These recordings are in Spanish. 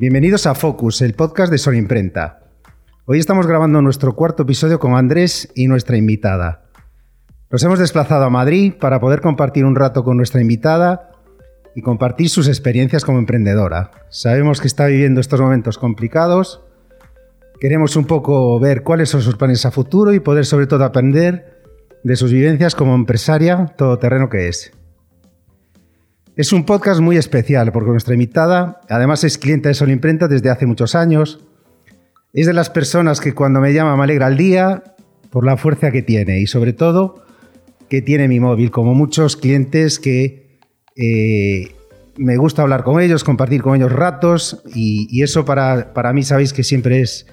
Bienvenidos a Focus, el podcast de Sol Imprenta. Hoy estamos grabando nuestro cuarto episodio con Andrés y nuestra invitada. Nos hemos desplazado a Madrid para poder compartir un rato con nuestra invitada y compartir sus experiencias como emprendedora. Sabemos que está viviendo estos momentos complicados. Queremos un poco ver cuáles son sus planes a futuro y poder sobre todo aprender de sus vivencias como empresaria todoterreno que es. Es un podcast muy especial porque nuestra invitada, además es cliente de Sol Imprenta desde hace muchos años, es de las personas que cuando me llama me alegra el día por la fuerza que tiene y sobre todo que tiene mi móvil, como muchos clientes que eh, me gusta hablar con ellos, compartir con ellos ratos y, eso para, para, mí sabéis que siempre es,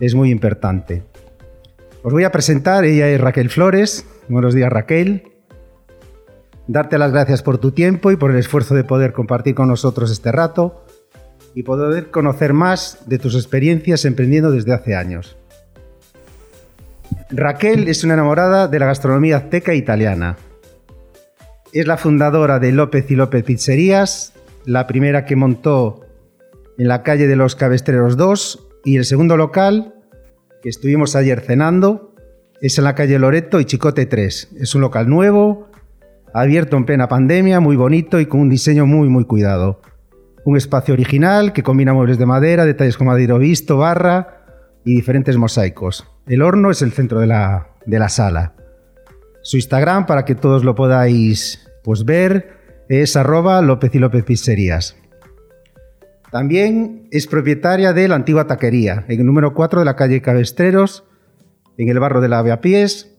es muy importante. Os voy a presentar, ella es Raquel Flores. Buenos días Raquel darte las gracias por tu tiempo y por el esfuerzo de poder compartir con nosotros este rato y poder conocer más de tus experiencias emprendiendo desde hace años. Raquel es una enamorada de la gastronomía azteca italiana. Es la fundadora de López y López Pizzerías, la primera que montó en la calle de los Cabestreros 2 y el segundo local que estuvimos ayer cenando es en la calle Loreto y Chicote 3. Es un local nuevo, abierto en plena pandemia, muy bonito y con un diseño muy, muy cuidado. Un espacio original que combina muebles de madera, detalles como madero visto, barra y diferentes mosaicos. El horno es el centro de la, de la sala. Su Instagram, para que todos lo podáis pues, ver, es arroba López y López Pizzerías. También es propietaria de la antigua taquería, en el número 4 de la calle Cabestreros, en el barrio de la Aveapiés,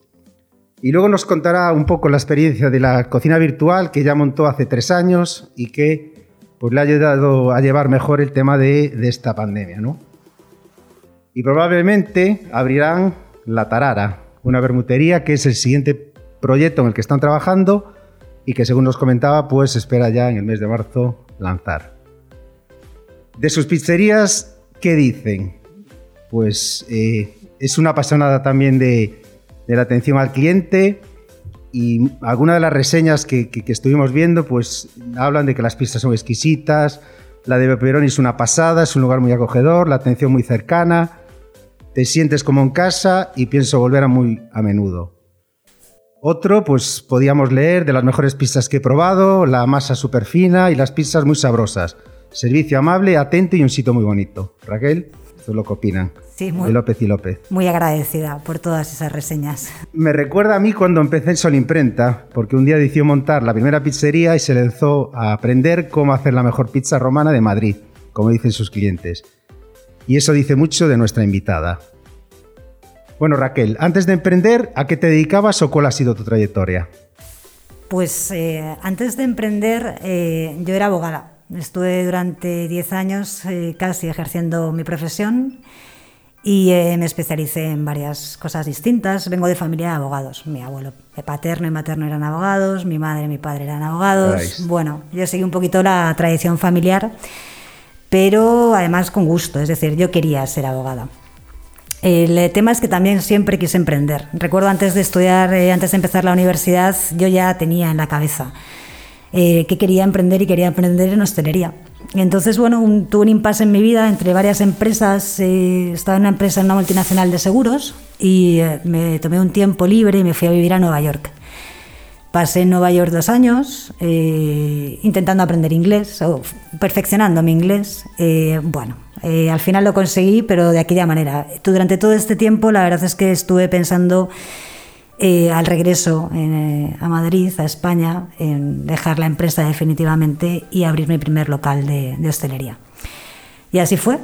y luego nos contará un poco la experiencia de la cocina virtual que ya montó hace tres años y que pues, le ha ayudado a llevar mejor el tema de, esta pandemia. ¿no? Y probablemente abrirán La Tarara, una bermutería que es el siguiente proyecto en el que están trabajando y que según nos comentaba, pues espera ya en el mes de marzo lanzar. De sus pizzerías, ¿qué dicen? Pues eh, es una apasionada también de, de la atención al cliente y algunas de las reseñas que, estuvimos viendo pues hablan de que las pistas son exquisitas, la de Pepperoni es una pasada, es un lugar muy acogedor, la atención muy cercana, te sientes como en casa y pienso volver a muy a menudo. Otro, pues podíamos leer de las mejores pizzas que he probado, la masa súper fina y las pizzas muy sabrosas. Servicio amable, atento y un sitio muy bonito. Raquel, esto es lo que opinan. Sí, muy, López y López. Muy agradecida por todas esas reseñas. Me recuerda a mí cuando empecé en Sol Imprenta, porque un día decidió montar la primera pizzería y se lanzó a aprender cómo hacer la mejor pizza romana de Madrid, como dicen sus clientes. Y eso dice mucho de nuestra invitada. Bueno, Raquel, antes de emprender, ¿a qué te dedicabas o cuál ha sido tu trayectoria? Pues eh, antes de emprender, eh, yo era abogada. Estuve durante 10 años eh, casi ejerciendo mi profesión y eh, me especialicé en varias cosas distintas. Vengo de familia de abogados. Mi abuelo paterno y materno eran abogados, mi madre y mi padre eran abogados. Bueno, yo seguí un poquito la tradición familiar, pero además con gusto, es decir, yo quería ser abogada. El tema es que también siempre quise emprender. Recuerdo antes de estudiar, eh, antes de empezar la universidad, yo ya tenía en la cabeza eh, que quería emprender y quería emprender en hostelería. Entonces, bueno, tuve un impasse en mi vida entre varias empresas. Eh, estaba en una empresa, en una multinacional de seguros, y eh, me tomé un tiempo libre y me fui a vivir a Nueva York. Pasé en Nueva York dos años eh, intentando aprender inglés, o perfeccionando mi inglés. bueno, al final lo conseguí, pero de aquella manera. Durante todo este tiempo, la verdad es que estuve pensando eh, al regreso eh, a Madrid, a España, en dejar la empresa definitivamente y abrir mi primer local de, hostelería. Y así fue.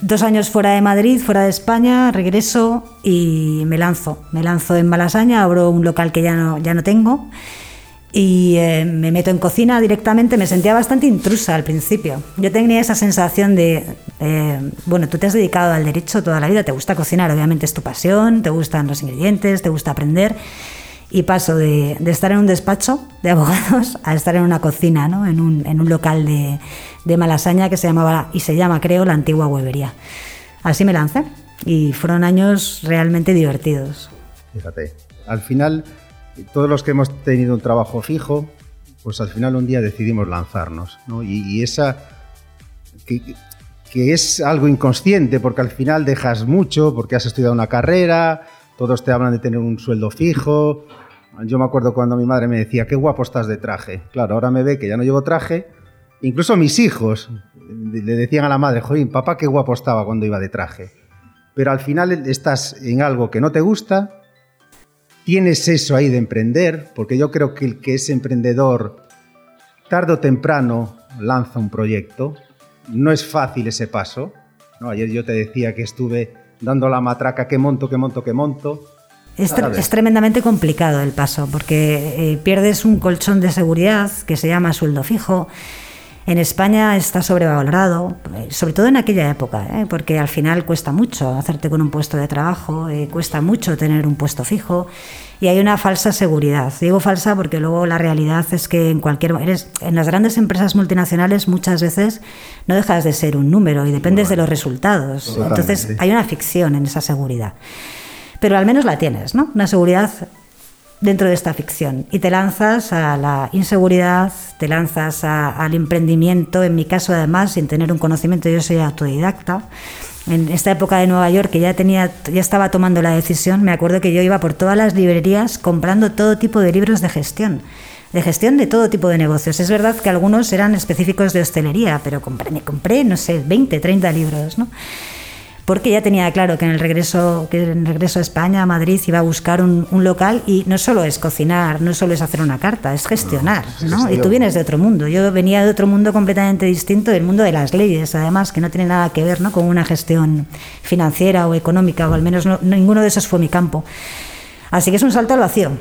dos años fuera de Madrid, fuera de España, regreso y me lanzo. Me lanzo en Malasaña, abro un local que ya no, ya no tengo y eh, me meto en cocina directamente. Me sentía bastante intrusa al principio. Yo tenía esa sensación de, eh, bueno, tú te has dedicado al derecho toda la vida, te gusta cocinar, obviamente es tu pasión, te gustan los ingredientes, te gusta aprender. Y paso de, estar en un despacho de abogados a estar en una cocina, ¿no? en, un, en un local de, de Malasaña que se llamaba, y se llama creo, la antigua huevería. Así me lancé y fueron años realmente divertidos. Fíjate, al final todos los que hemos tenido un trabajo fijo, pues al final un día decidimos lanzarnos. ¿no? Y, esa, que, es algo inconsciente, porque al final dejas mucho, porque has estudiado una carrera, todos te hablan de tener un sueldo fijo. Yo me acuerdo cuando mi madre me decía, qué guapo estás de traje. Claro, ahora me ve que ya no llevo traje. Incluso mis hijos le decían a la madre, joder, papá, qué guapo estaba cuando iba de traje. Pero al final estás en algo que no te gusta, tienes eso ahí de emprender, porque yo creo que el que es emprendedor, tarde o temprano, lanza un proyecto, no es fácil ese paso. ¿no? Ayer yo te decía que estuve dando la matraca, que monto, que monto, que monto. Es, es tremendamente complicado el paso porque eh, pierdes un colchón de seguridad que se llama sueldo fijo. En España está sobrevalorado, eh, sobre todo en aquella época, ¿eh? porque al final cuesta mucho hacerte con un puesto de trabajo, cuesta mucho tener un puesto fijo y hay una falsa seguridad. Digo falsa porque luego la realidad es que en cualquier eres, en las grandes empresas multinacionales muchas veces no dejas de ser un número y dependes de los resultados. Entonces hay una ficción en esa seguridad. Pero al menos la tienes, ¿no? Una seguridad dentro de esta ficción y te lanzas a la inseguridad, te lanzas al emprendimiento, en mi caso además sin tener un conocimiento, yo soy autodidacta, en esta época de Nueva York que ya tenía ya estaba tomando la decisión, me acuerdo que yo iba por todas las librerías comprando todo tipo de libros de gestión de gestión de todo tipo de negocios. Es verdad que algunos eran específicos de hostelería, pero compré, compré no sé, 20, 30 libros, ¿no? Porque ya tenía claro que en el regreso, que en el regreso a España, a Madrid, iba a buscar un, local y no solo es cocinar, no solo es hacer una carta, es gestionar. ¿no? Y tú vienes de otro mundo. Yo venía de otro mundo completamente distinto, del mundo de las leyes, además, que no tiene nada que ver ¿no? con una gestión financiera o económica, o al menos ninguno de esos fue mi campo. Así que es un salto al vacío.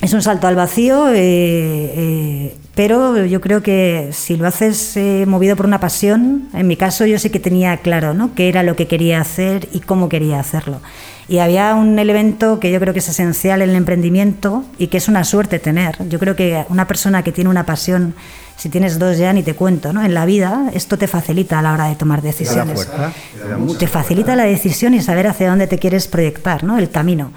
Es un salto al vacío, eh, eh, pero yo creo que si lo haces eh, movido por una pasión, en mi caso yo sí que tenía claro ¿no? qué era lo que quería hacer y cómo quería hacerlo. Y había un elemento que yo creo que es esencial en el emprendimiento y que es una suerte tener. Yo creo que una persona que tiene una pasión, si tienes dos ya ni te cuento, ¿no? en la vida esto te facilita a la hora de tomar decisiones. te facilita la decisión y saber hacia dónde te quieres proyectar, ¿no? el camino.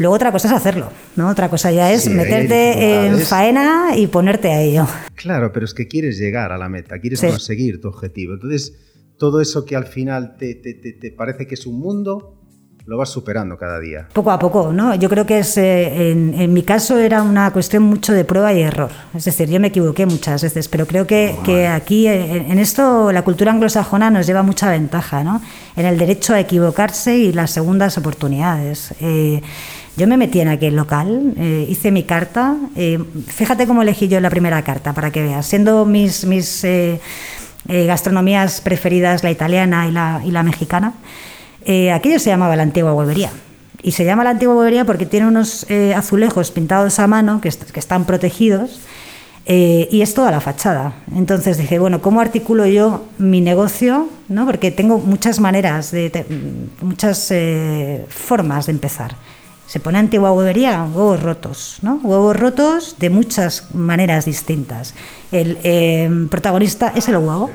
Luego otra cosa es hacerlo, ¿no? Otra cosa ya es meterte en faena y ponerte a ello. Claro, pero es que quieres llegar a la meta, quieres conseguir tu objetivo. Entonces, todo eso que al final te, parece que es un mundo, lo vas superando cada día. Poco a poco, ¿no? Yo creo que es, eh, en, mi caso era una cuestión mucho de prueba y error. Es decir, yo me equivoqué muchas veces, pero creo que, que aquí, en, esto, la cultura anglosajona nos lleva mucha ventaja, ¿no? En el derecho a equivocarse y las segundas oportunidades. Eh, yo me metí en aquel local, eh, hice mi carta. Eh, fíjate cómo elegí yo la primera carta, para que veas. Siendo mis, eh, gastronomías preferidas la italiana y la, y la mexicana, aquello se llamaba la antigua huevería. Y se llama la antigua huevería porque tiene unos azulejos pintados a mano que, están protegidos. y es toda la fachada. Entonces dije, bueno, ¿cómo articulo yo mi negocio? ¿No? Porque tengo muchas maneras, de, muchas formas de empezar se pone antigua huevería, huevos rotos, ¿no? Huevos rotos de muchas maneras distintas. El em, protagonista es el huevo.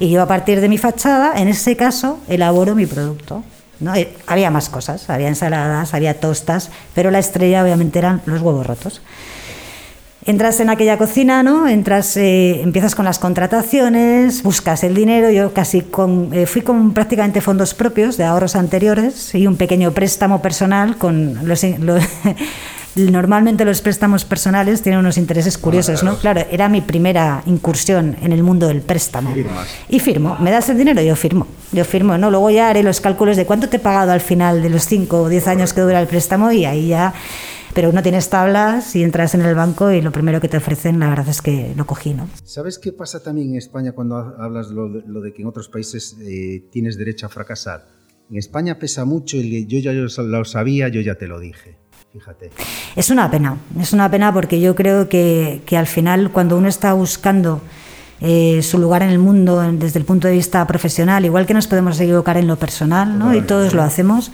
Y yo a partir de mi fachada, en ese caso, elaboro mi producto. ¿no? Eh, había más cosas, había ensaladas, había tostas, pero la estrella obviamente eran los huevos rotos. Entras en aquella cocina, ¿no? Entras, eh, empiezas con las contrataciones, buscas el dinero. Yo casi con, eh, fui con prácticamente fondos propios de ahorros anteriores y un pequeño préstamo personal con los, normalmente los préstamos personales tienen unos intereses curiosos, ¿no? Claro, era mi primera incursión en el mundo del préstamo. Y firmo, me das el dinero, yo firmo. Yo firmo, ¿no? Luego ya haré los cálculos de cuánto te he pagado al final de los 5 o 10 años que dura el préstamo y ahí ya pero no tienes tablas y entras en el banco y lo primero que te ofrecen, la verdad es que lo cogí, ¿no? ¿Sabes qué pasa también en España cuando hablas lo de, lo de que en otros países eh, tienes derecho a fracasar? En España pesa mucho el yo ya lo sabía, yo ya te lo dije. Fíjate. Es una pena, es una pena porque yo creo que, que al final cuando uno está buscando eh, su lugar en el mundo desde el punto de vista profesional, igual que nos podemos equivocar en lo personal, ¿no? y todos lo hacemos,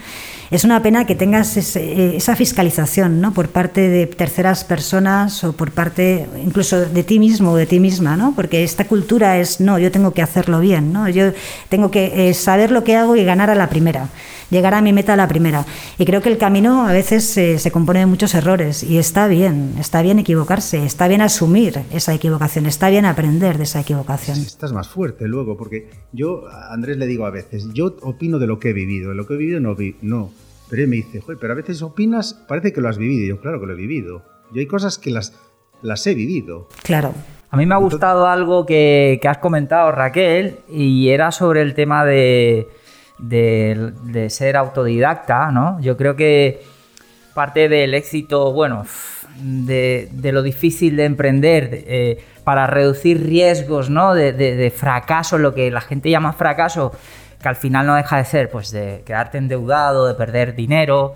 es una pena que tengas eh, esa fiscalización ¿no? por parte de terceras personas o por parte incluso de ti mismo o de ti misma, ¿no? porque esta cultura es, no, yo tengo que hacerlo bien, ¿no? yo tengo que eh, saber lo que hago y ganar a la primera. Llegar a mi meta a la primera. Y creo que el camino a veces se compone de muchos errores y está bien, está bien equivocarse, está bien asumir esa equivocación, está bien aprender de esa equivocación. Estás más fuerte luego, porque yo a Andrés le digo a veces, yo opino de lo que he vivido, de lo que he vivido no, no. Pero él me dice, Joder, pero a veces opinas, parece que lo has vivido. Y yo, claro que lo he vivido. Yo hay cosas que las, las he vivido. Claro. A mí me ha gustado algo que, has comentado, Raquel, y era sobre el tema de, de, ser autodidacta, ¿no? Yo creo que parte del éxito, bueno, de, lo difícil de emprender eh, para reducir riesgos, ¿no? De, fracaso, lo que la gente llama fracaso, que al final no deja de ser, pues, de quedarte endeudado, de perder dinero,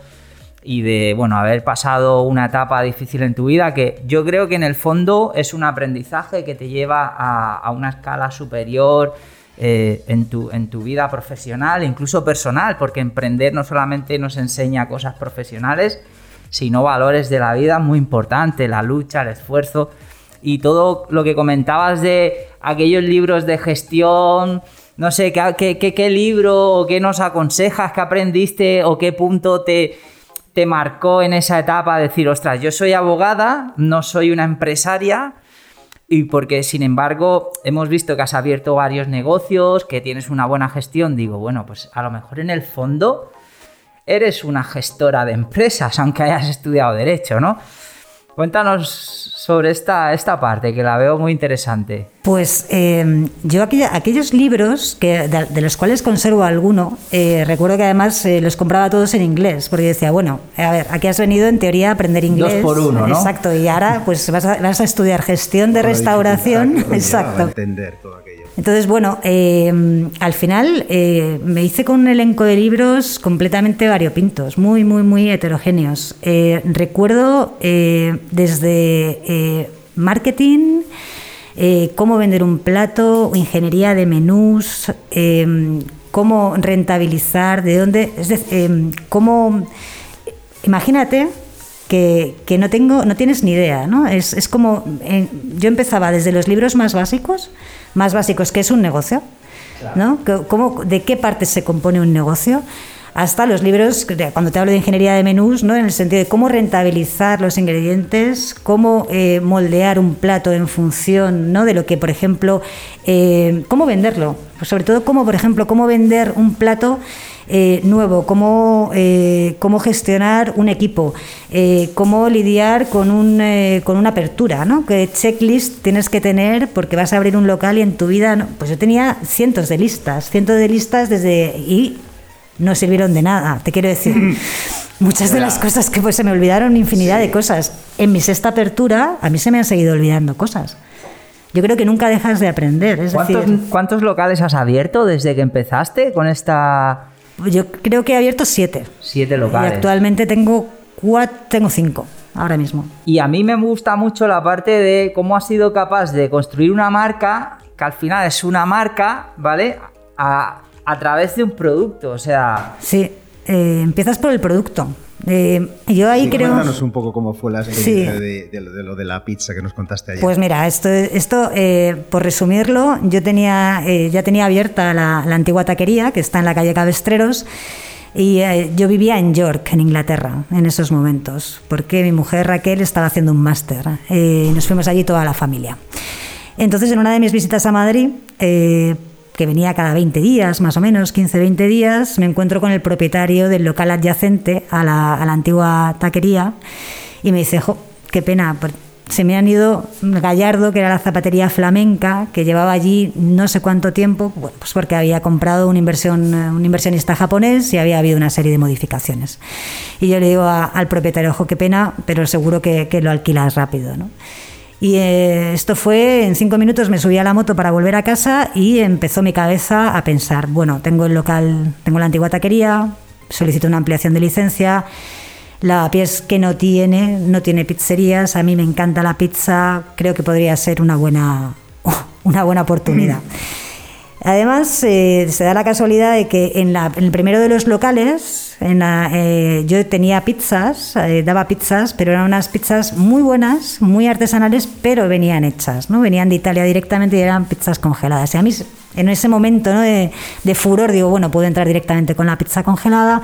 y de, bueno, haber pasado una etapa difícil en tu vida que yo creo que en el fondo es un aprendizaje que te lleva a, una escala superior eh, en, tu, en tu vida profesional, incluso personal, porque emprender no solamente nos enseña cosas profesionales, sino valores de la vida muy importantes, la lucha, el esfuerzo y todo lo que comentabas de aquellos libros de gestión, no sé, ¿qué, qué, libro o qué nos aconsejas, qué aprendiste o qué punto te, te marcó en esa etapa decir, ostras, yo soy abogada, no soy una empresaria? Y porque, sin embargo, hemos visto que has abierto varios negocios, que tienes una buena gestión, digo, bueno, pues a lo mejor en el fondo eres una gestora de empresas, aunque hayas estudiado derecho, ¿no? Cuéntanos sobre esta, esta parte, que la veo muy interesante. Pues eh, yo aquellos libros, que, de, los cuales conservo alguno, eh, recuerdo que además eh, los compraba todos en inglés, porque decía, bueno, a ver, aquí has venido en teoría a aprender inglés. Dos por uno, ¿no? Exacto, y ahora pues vas a, vas a estudiar gestión de restauración. Exacto. entender todo aquello. Entonces, bueno, eh, al final eh, me hice con un elenco de libros completamente variopintos, muy, muy, muy heterogéneos. Eh, recuerdo desde marketing, cómo vender un plato, ingeniería de menús, cómo rentabilizar, de dónde, es decir, cómo, imagínate que, que, no tengo, no tienes ni idea, ¿no? Es, es como, yo empezaba desde los libros más básicos, más básicos, que es un negocio, ¿no? ¿Cómo, ¿De qué parte se compone un negocio? Hasta los libros, cuando te hablo de ingeniería de menús, ¿no? en el sentido de cómo rentabilizar los ingredientes, cómo eh, moldear un plato en función ¿no? de lo que, por ejemplo, eh, cómo venderlo. Pues sobre todo, cómo, por ejemplo, cómo vender un plato eh, nuevo, cómo, eh, cómo gestionar un equipo, eh, cómo lidiar con, un, con una apertura, ¿no? ¿Qué checklist tienes que tener porque vas a abrir un local y en tu vida... Pues yo tenía cientos de listas, cientos de listas desde... y no sirvieron de nada, te quiero decir. Muchas de las cosas que pues se me olvidaron, infinidad de cosas. En mi sexta apertura, a mí se me han seguido olvidando cosas. Yo creo que nunca dejas de aprender. Es ¿Cuántos, ¿Cuántos locales has abierto desde que empezaste con esta yo creo que he abierto siete. Siete locales. Y actualmente tengo cuatro, tengo cinco ahora mismo. Y a mí me gusta mucho la parte de cómo has sido capaz de construir una marca, que al final es una marca, ¿vale? A, a través de un producto, o sea... Sí, eh, empiezas por el producto. Eh, yo ahí creo. Cuéntanos un poco cómo fue la experiencia de, lo de la pizza que nos contaste ayer. Pues mira, esto, esto eh, por resumirlo, yo tenía, eh, ya tenía abierta la, antigua taquería que está en la calle Cabestreros. Y yo vivía en York, en Inglaterra, en esos momentos, porque mi mujer Raquel estaba haciendo un máster y nos fuimos allí toda la familia. Entonces, en una de mis visitas a Madrid, que venía cada 20 días, más o menos, 15, 20 días, me encuentro con el propietario del local adyacente a la, antigua taquería y me dice, jo, qué pena, pues se me han ido Gallardo, que era la zapatería flamenca, que llevaba allí no sé cuánto tiempo, pues porque había comprado un, inversión, un inversionista japonés y había habido una serie de modificaciones. Y yo le digo al propietario, ojo, qué pena, pero seguro que, que lo alquilas rápido. ¿no? Y eh, esto fue, en cinco minutos me subí a la moto para volver a casa y empezó mi cabeza a pensar, bueno, tengo el local, tengo la antigua taquería, solicito una ampliación de licencia, la pies que no tiene, no tiene pizzerías, a mí me encanta la pizza, creo que podría ser una buena, una buena oportunidad. Además, eh, se da la casualidad de que en, el primero de los locales eh, yo tenía pizzas, eh, daba pizzas, pero eran unas pizzas muy buenas, muy artesanales, pero venían hechas, ¿no? Venían de Italia directamente y eran pizzas congeladas. Y a mí en ese momento de, furor digo, bueno, puedo entrar directamente con la pizza congelada.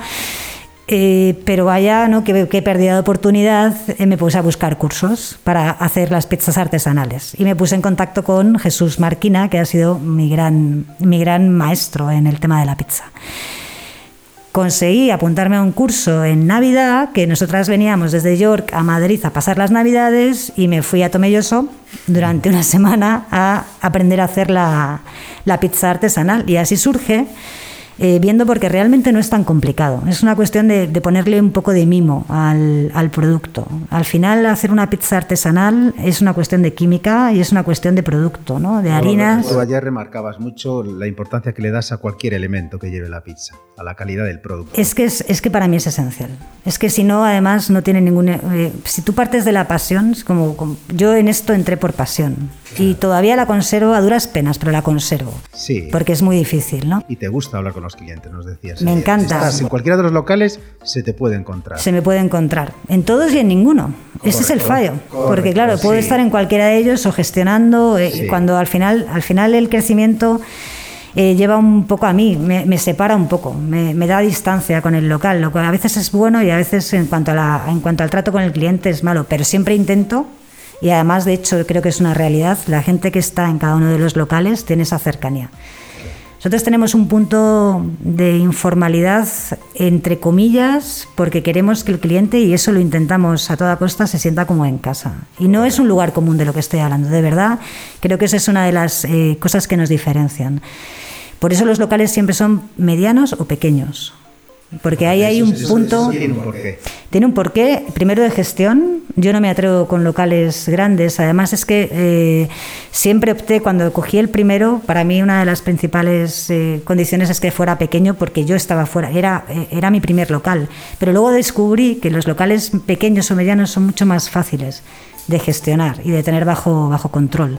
Eh, pero vaya, ¿no? que, que pérdida de oportunidad, eh, me puse a buscar cursos para hacer las pizzas artesanales. Y me puse en contacto con Jesús Marquina, que ha sido mi gran, mi gran maestro en el tema de la pizza conseguí apuntarme a un curso en Navidad, que nosotras veníamos desde York a Madrid a pasar las Navidades y me fui a Tomelloso durante una semana a aprender a hacer la, la pizza artesanal. Y así surge eh, viendo porque realmente no es tan complicado. Es una cuestión de, ponerle un poco de mimo al, producto. Al final, hacer una pizza artesanal es una cuestión de química y es una cuestión de producto, ¿no? de harinas. Tú ayer remarcabas mucho la importancia que le das a cualquier elemento que lleve la pizza, a la calidad del producto. Es que, es, que para mí es esencial. Es que si no, además, no tiene ningún... Eh, si tú partes de la pasión, como, como, yo en esto entré por pasión y todavía la conservo a duras penas, pero la conservo. Sí. Porque es muy difícil, ¿no? Y te gusta hablar con los clientes, nos decías. Me encanta. Estás en cualquiera de los locales, se te puede encontrar. Se me puede encontrar. En todos y en ninguno. Ese es el fallo. porque claro, puedo estar en cualquiera de ellos o gestionando, eh, cuando al final, al final el crecimiento... Eh, lleva un poco a mí, me, separa un poco, me, da distancia con el local, lo que a veces es bueno y a veces en cuanto, a la, en cuanto al trato con el cliente es malo, pero siempre intento y además, de hecho, creo que es una realidad, la gente que está en cada uno de los locales tiene esa cercanía. Nosotros tenemos un punto de informalidad, entre comillas, porque queremos que el cliente, y eso lo intentamos a toda costa, se sienta como en casa. Y no es un lugar común de lo que estoy hablando, de verdad. Creo que esa es una de las eh, cosas que nos diferencian. Por eso los locales siempre son medianos o pequeños. Porque ahí hay un punto. tiene un porqué. Tiene un porqué, primero de gestión. Yo no me atrevo con locales grandes. Además, es que eh, siempre opté, cuando cogí el primero, para mí una de las principales eh, condiciones es que fuera pequeño, porque yo estaba fuera. Era, eh, era mi primer local. Pero luego descubrí que los locales pequeños o medianos son mucho más fáciles de gestionar y de tener bajo, bajo control.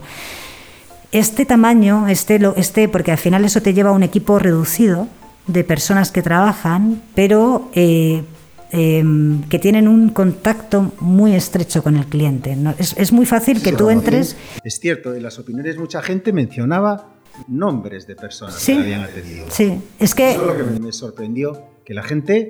Este tamaño, este, este, porque al final eso te lleva a un equipo reducido de personas que trabajan, pero eh, em, que tienen un contacto muy estrecho con el cliente. Es, muy fácil que tú entres. Es cierto, en las opiniones mucha gente mencionaba nombres de personas que habían atendido. Sí, es que. Eso es lo que me sorprendió, que la gente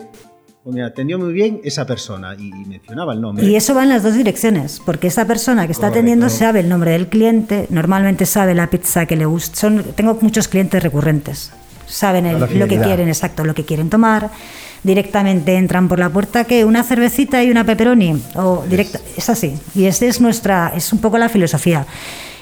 pues me atendió muy bien esa persona y mencionaba el nombre. Y eso va en las dos direcciones, porque esa persona que está atendiendo sabe el nombre del cliente, normalmente sabe la pizza que le gusta. Son, tengo muchos clientes recurrentes saben lo que quieren, exacto, lo que quieren tomar. Directamente entran por la puerta que una cervecita y una pepperoni o directa, es así. Y esa es nuestra, es un poco la filosofía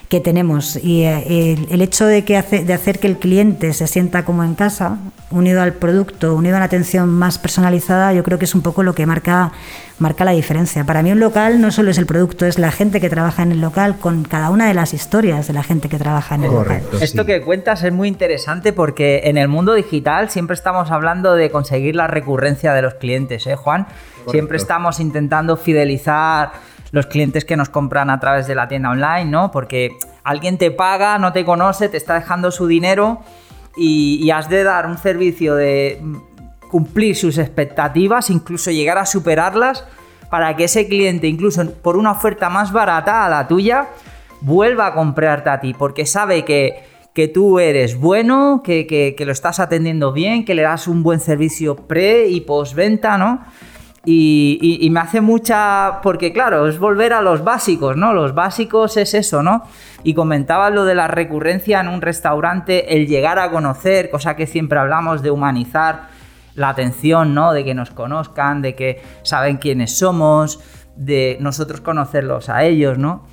que tenemos. Y eh, el, hecho de que hace, de hacer que el cliente se sienta como en casa unido al producto unido a una atención más personalizada yo creo que es un poco lo que marca marca la diferencia. Para mí un local no solo es el producto es la gente que trabaja en el local con cada una de las historias de la gente que trabaja en el local. Esto que cuentas es muy interesante porque en el mundo digital siempre estamos hablando de conseguir la recurrencia de los clientes ¿eh, Juan siempre estamos intentando fidelizar los clientes que nos compran a través de la tienda online, ¿no? Porque alguien te paga, no te conoce, te está dejando su dinero y, has de dar un servicio de cumplir sus expectativas, incluso llegar a superarlas, para que ese cliente, incluso por una oferta más barata a la tuya, vuelva a comprarte a ti, porque sabe que, que tú eres bueno, que, que, lo estás atendiendo bien, que le das un buen servicio pre y postventa, ¿no? Y, me hace mucha. Porque, claro, es volver a los básicos, ¿no? Los básicos es eso, ¿no? Y comentabas lo de la recurrencia en un restaurante, el llegar a conocer, cosa que siempre hablamos de humanizar la atención, ¿no? De que nos conozcan, de que saben quiénes somos, de nosotros conocerlos a ellos, ¿no?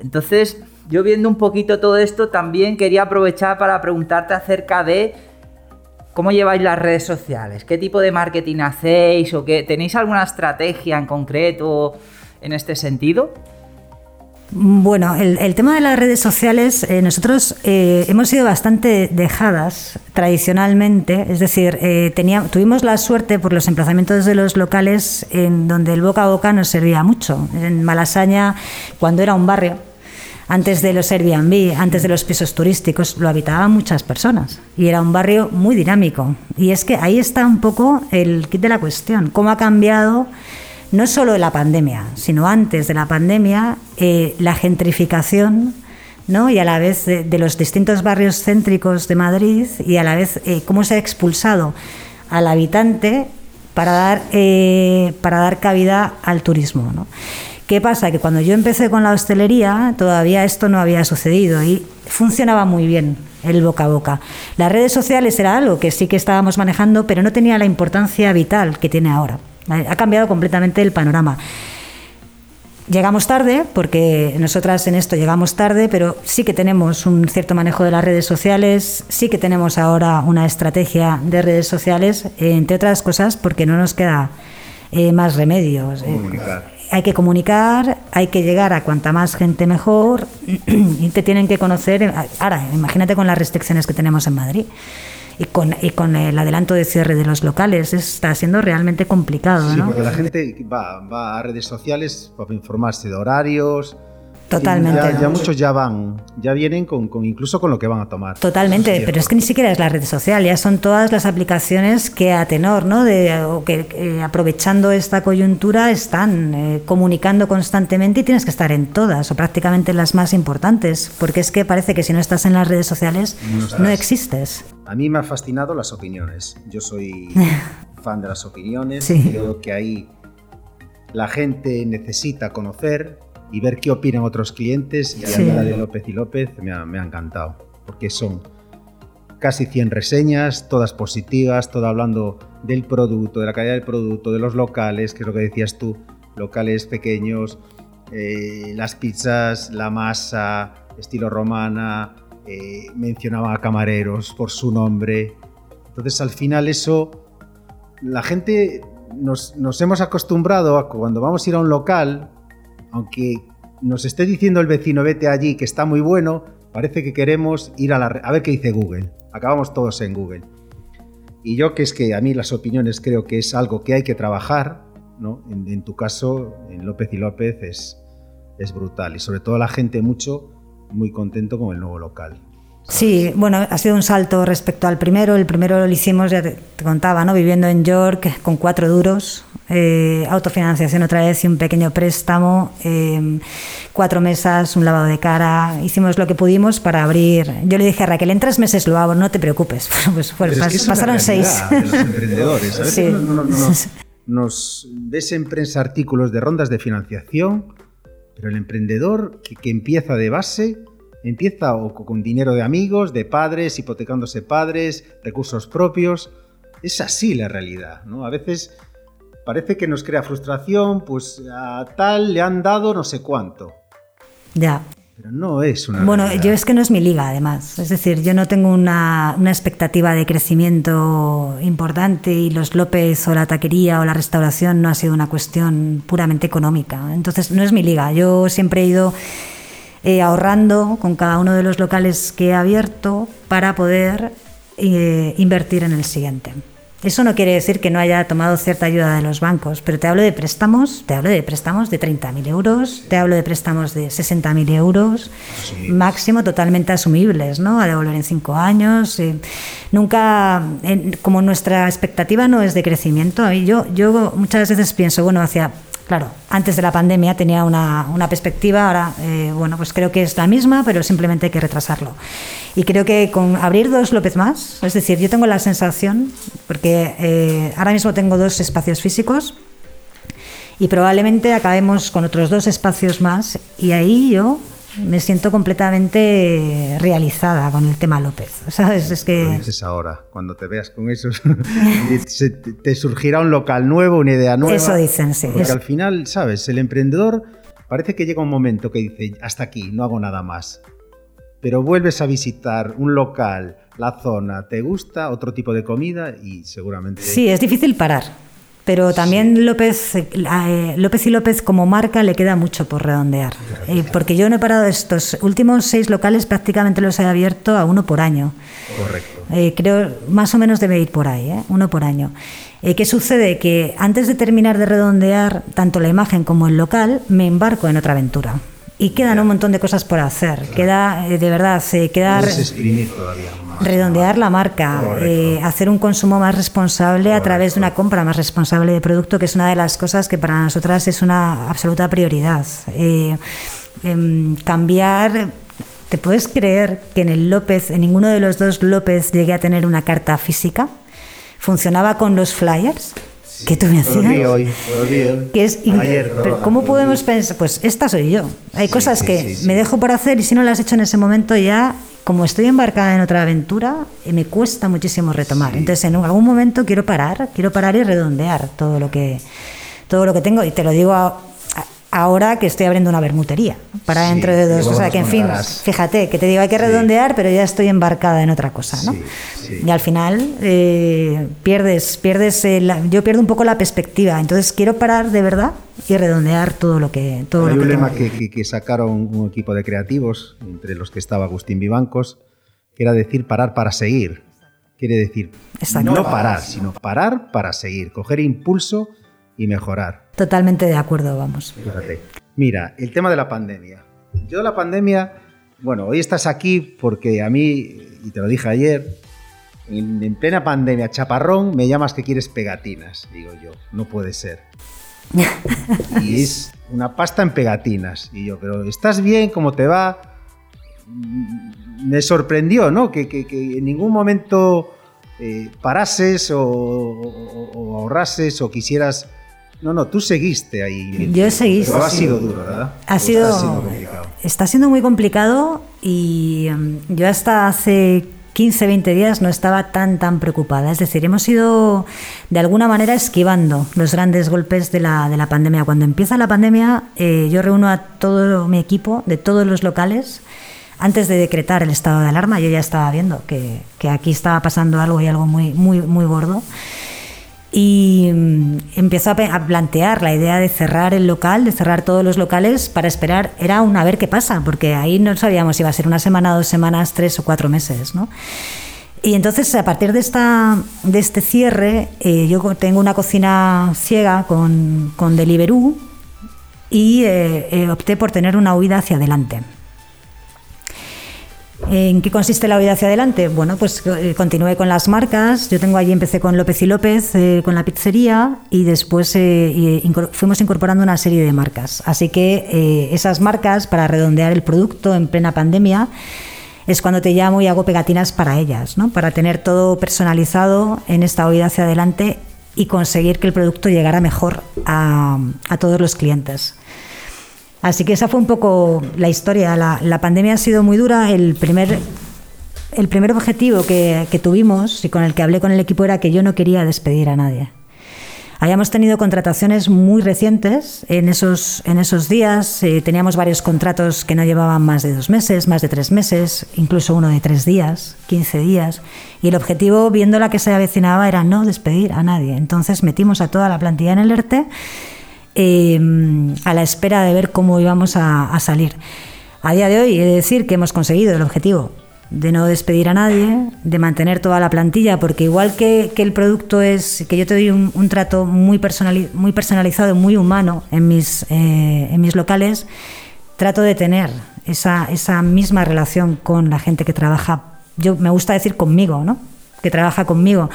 Entonces, yo viendo un poquito todo esto, también quería aprovechar para preguntarte acerca de ¿Cómo lleváis las redes sociales? ¿Qué tipo de marketing hacéis? ¿O qué? ¿Tenéis alguna estrategia en concreto en este sentido? Bueno, el, tema de las redes sociales, eh, nosotros eh, hemos sido bastante dejadas tradicionalmente, es decir, eh, tuvimos la suerte por los emplazamientos de los locales en donde el boca a boca nos servía mucho. En Malasaña, cuando era un barrio, antes de los Airbnb, antes de los pisos turísticos, lo habitaban muchas personas y era un barrio muy dinámico. Y es que ahí está un poco el kit de la cuestión, cómo ha cambiado no solo la pandemia, sino antes de la pandemia, eh, la gentrificación ¿no? y a la vez de, los distintos barrios céntricos de Madrid y a la vez eh, cómo se ha expulsado al habitante para dar, eh, para dar cabida al turismo. ¿no? ¿Qué pasa? Que cuando yo empecé con la hostelería todavía esto no había sucedido y funcionaba muy bien el boca a boca. Las redes sociales era algo que sí que estábamos manejando, pero no tenía la importancia vital que tiene ahora. Ha cambiado completamente el panorama. Llegamos tarde, porque nosotras en esto llegamos tarde, pero sí que tenemos un cierto manejo de las redes sociales, sí que tenemos ahora una estrategia de redes sociales, entre otras cosas porque no nos queda eh, más remedios. Eh, hay que comunicar, hay que llegar a cuanta más gente mejor y te tienen que conocer. Ahora, imagínate con las restricciones que tenemos en Madrid y con, y con el adelanto de cierre de los locales. Está siendo realmente complicado. Sí, porque la gente va, va a redes sociales para informarse de horarios, Totalmente. Ya, muchos ya van, ya vienen con, incluso con lo que van a tomar. Totalmente, pero es que ni siquiera es la red social, ya son todas las aplicaciones que a tenor, ¿no? De, o que eh, aprovechando esta coyuntura están eh, comunicando constantemente y tienes que estar en todas o prácticamente en las más importantes, porque es que parece que si no estás en las redes sociales no, existes. A mí me ha fascinado las opiniones. Yo soy fan de las opiniones. Creo que ahí la gente necesita conocer y ver qué opinan otros clientes. Y a mí la de López y López me ha, me ha encantado, porque son casi 100 reseñas, todas positivas, todo hablando del producto, de la calidad del producto, de los locales, que es lo que decías tú, locales pequeños, eh, las pizzas, la masa, estilo romana, eh, mencionaba a camareros por su nombre. Entonces al final eso, la gente nos, nos hemos acostumbrado a cuando vamos a ir a un local, aunque nos esté diciendo el vecino vete allí que está muy bueno, parece que queremos ir a, la, a ver qué dice Google. Acabamos todos en Google. Y yo que es que a mí las opiniones creo que es algo que hay que trabajar, ¿no? En, tu caso, en López y López es, brutal. Y sobre todo la gente mucho, muy contento con el nuevo local. Sí, bueno, ha sido un salto respecto al primero. El primero lo hicimos, ya te, contaba, ¿no? Viviendo en York con cuatro duros, eh, autofinanciación otra vez y un pequeño préstamo, eh, cuatro mesas, un lavado de cara. Hicimos lo que pudimos para abrir. Yo le dije a Raquel, en tres meses lo hago, no te preocupes. Pues, pues pasaron seis. los emprendedores. nos ves en prensa artículos de rondas de financiación, pero el emprendedor que empieza de base Empieza o con dinero de amigos, de padres, hipotecándose padres, recursos propios. Es así la realidad, ¿no? A veces parece que nos crea frustración, pues a tal le han dado no sé cuánto. Ya. Pero no es una. Bueno, yo es que no es mi liga, además. Es decir, yo no tengo una, una, expectativa de crecimiento importante y los López o la taquería o la restauración no ha sido una cuestión puramente económica. Entonces, no es mi liga. Yo siempre he ido eh, ahorrando con cada uno de los locales que he abierto para poder eh, invertir en el siguiente. Eso no quiere decir que no haya tomado cierta ayuda de los bancos, pero te hablo de préstamos, te hablo de préstamos de 30.000 euros, te hablo de préstamos de 60.000 euros, máximo totalmente asumibles, ¿no? A devolver en cinco años. Eh, nunca, como nuestra expectativa no es de crecimiento, yo, yo muchas veces pienso, bueno, hacia Claro, antes de la pandemia tenía una, perspectiva, ahora, eh, bueno, pues creo que es la misma, pero simplemente hay que retrasarlo. Y creo que con abrir dos López más, es decir, yo tengo la sensación, porque eh, ahora mismo tengo dos espacios físicos, y probablemente acabemos con otros dos espacios más, y ahí yo me siento completamente realizada con el tema López. ¿Sabes? Es que. es ahora, cuando te veas con eso, te surgirá un local nuevo, una idea nueva. Eso dicen, sí. Porque al final, ¿sabes? El emprendedor parece que llega un momento que dice, hasta aquí, no hago nada más. Pero vuelves a visitar un local, la zona, te gusta otro tipo de comida y seguramente. Sí, es difícil parar. Pero también López, eh, López y López como marca le queda mucho por redondear. Eh, porque yo no he parado estos últimos seis locales, prácticamente los he abierto a uno por año. Correcto. Eh, creo más o menos debe ir por ahí, uno por año. ¿Qué sucede? Que antes de terminar de redondear tanto la imagen como el local, me embarco en otra aventura y quedan un montón de cosas por hacer. Queda, de verdad, queda redondear la marca, eh, hacer un consumo más responsable a través de una compra más responsable de producto, que es una de las cosas que para nosotras es una absoluta prioridad. Eh, em, cambiar ¿Te puedes creer que en el López, en ninguno de los dos López llegué a tener una carta física? Funcionaba con los flyers que tú me hacías. Que es ¿Cómo podemos pensar? Pues esta soy yo. Hay cosas que me dejo por hacer y si no las he hecho en ese momento ya, como estoy embarcada en otra aventura, eh, me cuesta muchísimo retomar. Entonces en algún momento quiero parar, quiero parar y redondear todo lo que todo lo que tengo y te lo digo a, ahora que estoy abriendo una bermutería para dentro de dos. O sea, que en fin, fíjate, que te digo, hay que redondear, pero ya estoy embarcada en otra cosa, ¿no? Y al final eh, pierdes, pierdes, yo pierdo un poco la perspectiva. Entonces quiero parar de verdad y redondear todo lo que. Todo hay un lema que, que, sacaron un equipo de creativos, entre los que estaba Agustín Vivancos, que era decir parar para seguir. Quiere decir no parar, sino parar para seguir, coger impulso y mejorar. Totalmente de acuerdo, vamos. Mira, el tema de la pandemia. Yo la pandemia, bueno, hoy estás aquí porque a mí, y te lo dije ayer, en, plena pandemia, chaparrón, me llamas que quieres pegatinas, digo yo, no puede ser. y es una pasta en pegatinas. Y yo, pero ¿estás bien? ¿Cómo te va? Me sorprendió, ¿no? Que, en ningún momento eh, parases o, o ahorrases o quisieras no, no, tú seguiste ahí. Yo seguí. Pero ha sido duro, ¿verdad? Ha sido, está siendo muy complicado y em, yo hasta hace 15, 20 días no estaba tan, tan preocupada. Es decir, hemos ido de alguna manera esquivando los grandes golpes de la, de la pandemia. Cuando empieza la pandemia, eh, yo reúno a todo mi equipo de todos los locales. Antes de decretar el estado de alarma, yo ya estaba viendo que, que aquí estaba pasando algo y algo muy, muy, muy gordo y mm, empezó a, plantear la idea de cerrar el local, de cerrar todos los locales para esperar, era un a ver qué pasa, porque ahí no sabíamos si iba a ser una semana, dos semanas, tres o cuatro meses, ¿no? Y entonces, a partir de, esta, de este cierre, eh, yo tengo una cocina ciega con, con Deliveroo y eh, eh, opté por tener una huida hacia adelante. ¿En qué consiste la vida hacia adelante? Bueno, pues eh, continué con las marcas. Yo tengo allí, empecé con López y López, eh, con la pizzería, y después eh, fuimos incorporando una serie de marcas. Así que esas marcas, para redondear el producto en plena pandemia, es cuando te llamo y hago pegatinas para ellas, ¿no? para tener todo personalizado en esta huida hacia adelante y conseguir que el producto llegara mejor a todos los clientes. Así que esa fue un poco la historia. La, pandemia ha sido muy dura. El primer, el primer objetivo que, tuvimos y con el que hablé con el equipo era que yo no quería despedir a nadie. Habíamos tenido contrataciones muy recientes en esos, en esos días. Eh, teníamos varios contratos que no llevaban más de dos meses, más de tres meses, incluso uno de tres días, 15 días. Y el objetivo, viendo la que se avecinaba, era no despedir a nadie. Entonces metimos a toda la plantilla en el ERTE Em, a la espera de ver cómo íbamos a, salir. A día de hoy he de decir que hemos conseguido el objetivo de no despedir a nadie, de mantener toda la plantilla, porque igual que, el producto es, que yo te doy un, trato muy, muy personalizado, muy humano en mis, eh, en mis locales, trato de tener esa, esa misma relación con la gente que trabaja, yo me gusta decir conmigo, ¿no? que trabaja conmigo.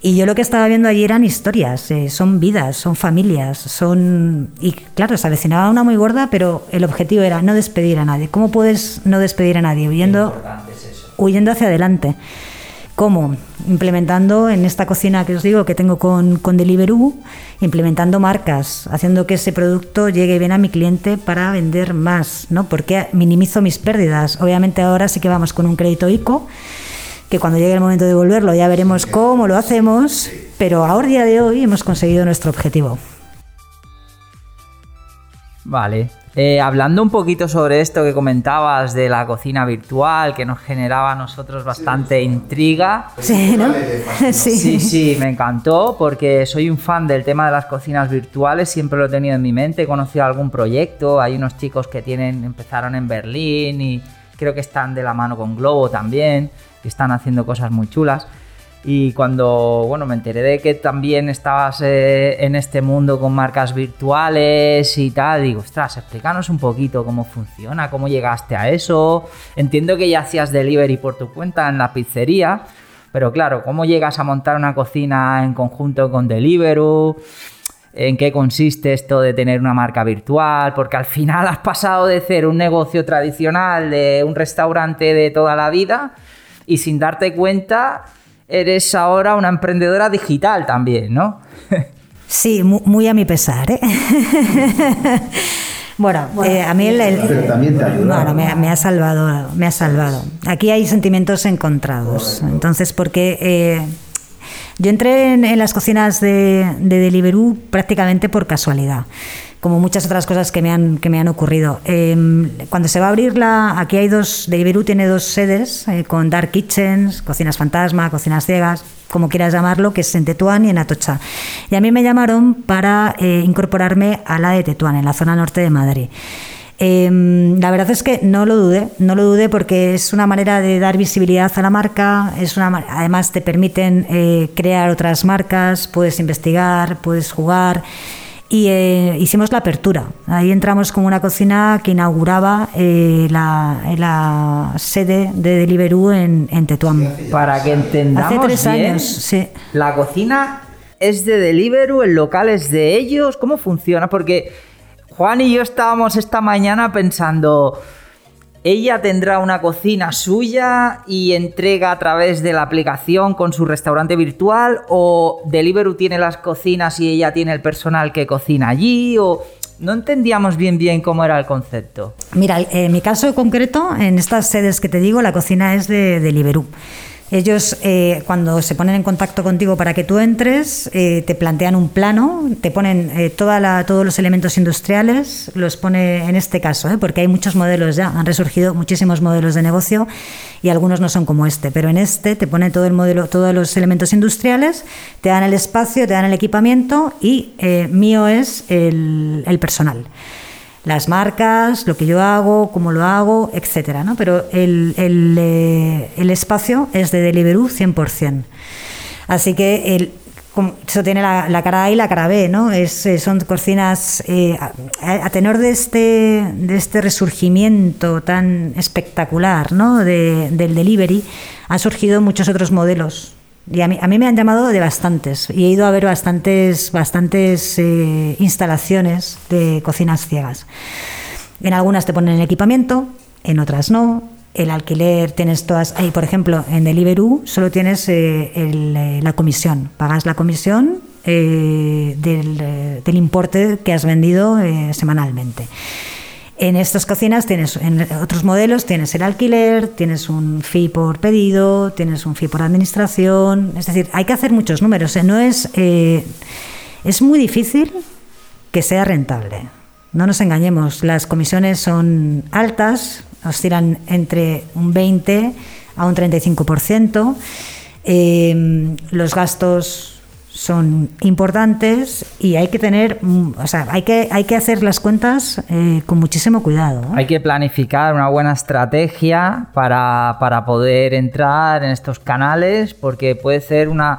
Y yo lo que estaba viendo allí eran historias, eh, son vidas, son familias, son... Y claro, se avecinaba una muy gorda, pero el objetivo era no despedir a nadie. ¿Cómo puedes no despedir a nadie? Huyendo, huyendo hacia adelante. ¿Cómo? Implementando en esta cocina que os digo que tengo con, con Deliveroo, implementando marcas, haciendo que ese producto llegue bien a mi cliente para vender más, ¿no? Porque minimizo mis pérdidas. Obviamente ahora sí que vamos con un crédito ICO que cuando llegue el momento de devolverlo ya veremos cómo lo hacemos, pero ahora día de hoy hemos conseguido nuestro objetivo. Vale. Eh, hablando un poquito sobre esto que comentabas de la cocina virtual, que nos generaba a nosotros bastante intriga. Sí, ¿no? Sí. sí, sí, me encantó porque soy un fan del tema de las cocinas virtuales, siempre lo he tenido en mi mente, he conocido algún proyecto, hay unos chicos que tienen, empezaron en Berlín y creo que están de la mano con Globo también están haciendo cosas muy chulas. Y cuando bueno, me enteré de que también estabas eh, en este mundo con marcas virtuales y tal, digo, ostras, explícanos un poquito cómo funciona, cómo llegaste a eso. Entiendo que ya hacías delivery por tu cuenta en la pizzería, pero claro, ¿cómo llegas a montar una cocina en conjunto con Deliveroo? en qué consiste esto de tener una marca virtual, porque al final has pasado de ser un negocio tradicional de un restaurante de toda la vida y sin darte cuenta eres ahora una emprendedora digital también, ¿no? Sí, muy a mi pesar. ¿eh? Bueno, eh, a mí el, Pero también te ayuda. Bueno, me, ha salvado, me ha salvado. Aquí hay sentimientos encontrados. Entonces, porque eh, yo entré en, las cocinas de, de Deliveroo prácticamente por casualidad como muchas otras cosas que me han, que me han ocurrido. Em, cuando se va a abrir la... Aquí hay dos... Deliveroo tiene dos sedes eh, con dark kitchens, cocinas fantasma, cocinas ciegas como quieras llamarlo, que es en Tetuán y en Atocha. Y a mí me llamaron para eh, incorporarme a la de Tetuán, en la zona norte de Madrid. Em, la verdad es que no lo dudé, no lo dudé porque es una manera de dar visibilidad a la marca, es una, además te permiten eh, crear otras marcas, puedes investigar, puedes jugar y eh, hicimos la apertura. Ahí entramos con una cocina que inauguraba eh, la, sede de Deliveroo en, en, Tetuán. Para que entendamos Hace tres bien, años, sí. La cocina es de Deliveroo, el local es de ellos. ¿Cómo funciona? Porque Juan y yo estábamos esta mañana pensando ella tendrá una cocina suya y entrega a través de la aplicación con su restaurante virtual o Deliveroo tiene las cocinas y ella tiene el personal que cocina allí o no entendíamos bien bien cómo era el concepto. Mira, en mi caso concreto, en estas sedes que te digo, la cocina es de Deliveroo. Ellos, eh, cuando se ponen en contacto contigo para que tú entres, eh, te plantean un plano, te ponen eh, toda la, todos los elementos industriales, los pone en este caso, porque hay muchos modelos ya, han resurgido muchísimos modelos de negocio y algunos no son como este, pero en este te pone todo el modelo, todos los elementos industriales, te dan el espacio, te dan el equipamiento y mío es el personal las marcas, lo que yo hago, cómo lo hago, etcétera, ¿no? Pero el, el, eh, el espacio es de Deliveroo 100%. Así que el, eso tiene la, cara A y la cara B, ¿no? Es, eh, son cocinas eh, a, tenor de este, de este resurgimiento tan espectacular, ¿no? De, del delivery, han surgido muchos otros modelos y a mí, a mí, me han llamado de bastantes y he ido a ver bastantes, bastantes eh, instalaciones de cocinas ciegas. En algunas te ponen el equipamiento, en otras no. El alquiler tienes todas. Ahí, por ejemplo, en Deliveroo solo tienes eh, eh, la comisión. Pagas la comisión del, del, importe que has vendido semanalmente. En estas cocinas tienes, en otros modelos tienes el alquiler, tienes un fee por pedido, tienes un fee por administración. Es decir, hay que hacer muchos números. No es, eh, es muy difícil que sea rentable. No nos engañemos, las comisiones son altas, oscilan entre un 20 a un 35%. Eh, los gastos son importantes y hay que tener, mm, o sea, hay que, hay que hacer las cuentas eh, con muchísimo cuidado. Hay que planificar una buena estrategia para, para, poder entrar en estos canales porque puede ser una...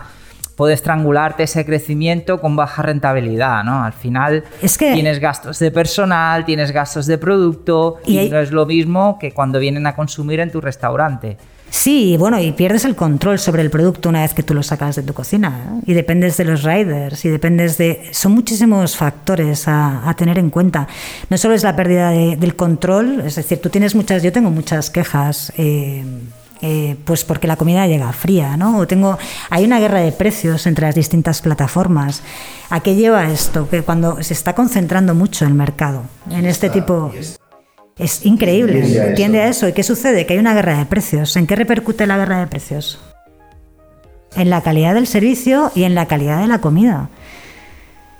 Puede estrangularte ese crecimiento con baja rentabilidad, ¿no? Al final es que, tienes gastos de personal, tienes gastos de producto y, y no es lo mismo que cuando vienen a consumir en tu restaurante. Sí, bueno, y pierdes el control sobre el producto una vez que tú lo sacas de tu cocina. Y dependes de los riders, y dependes de... Son muchísimos factores a, tener en cuenta. No solo es la pérdida del control, es decir, tú tienes muchas, yo tengo muchas quejas. Eh, eh, pues porque la comida llega fría, ¿no? O tengo, hay una guerra de precios entre las distintas plataformas. ¿A qué lleva esto? Que cuando se está concentrando mucho el mercado en este tipo. Es increíble, tiende a, eso. ¿Y qué sucede? Que hay una guerra de precios. ¿En qué repercute la guerra de precios? En la calidad del servicio y en la calidad de la comida.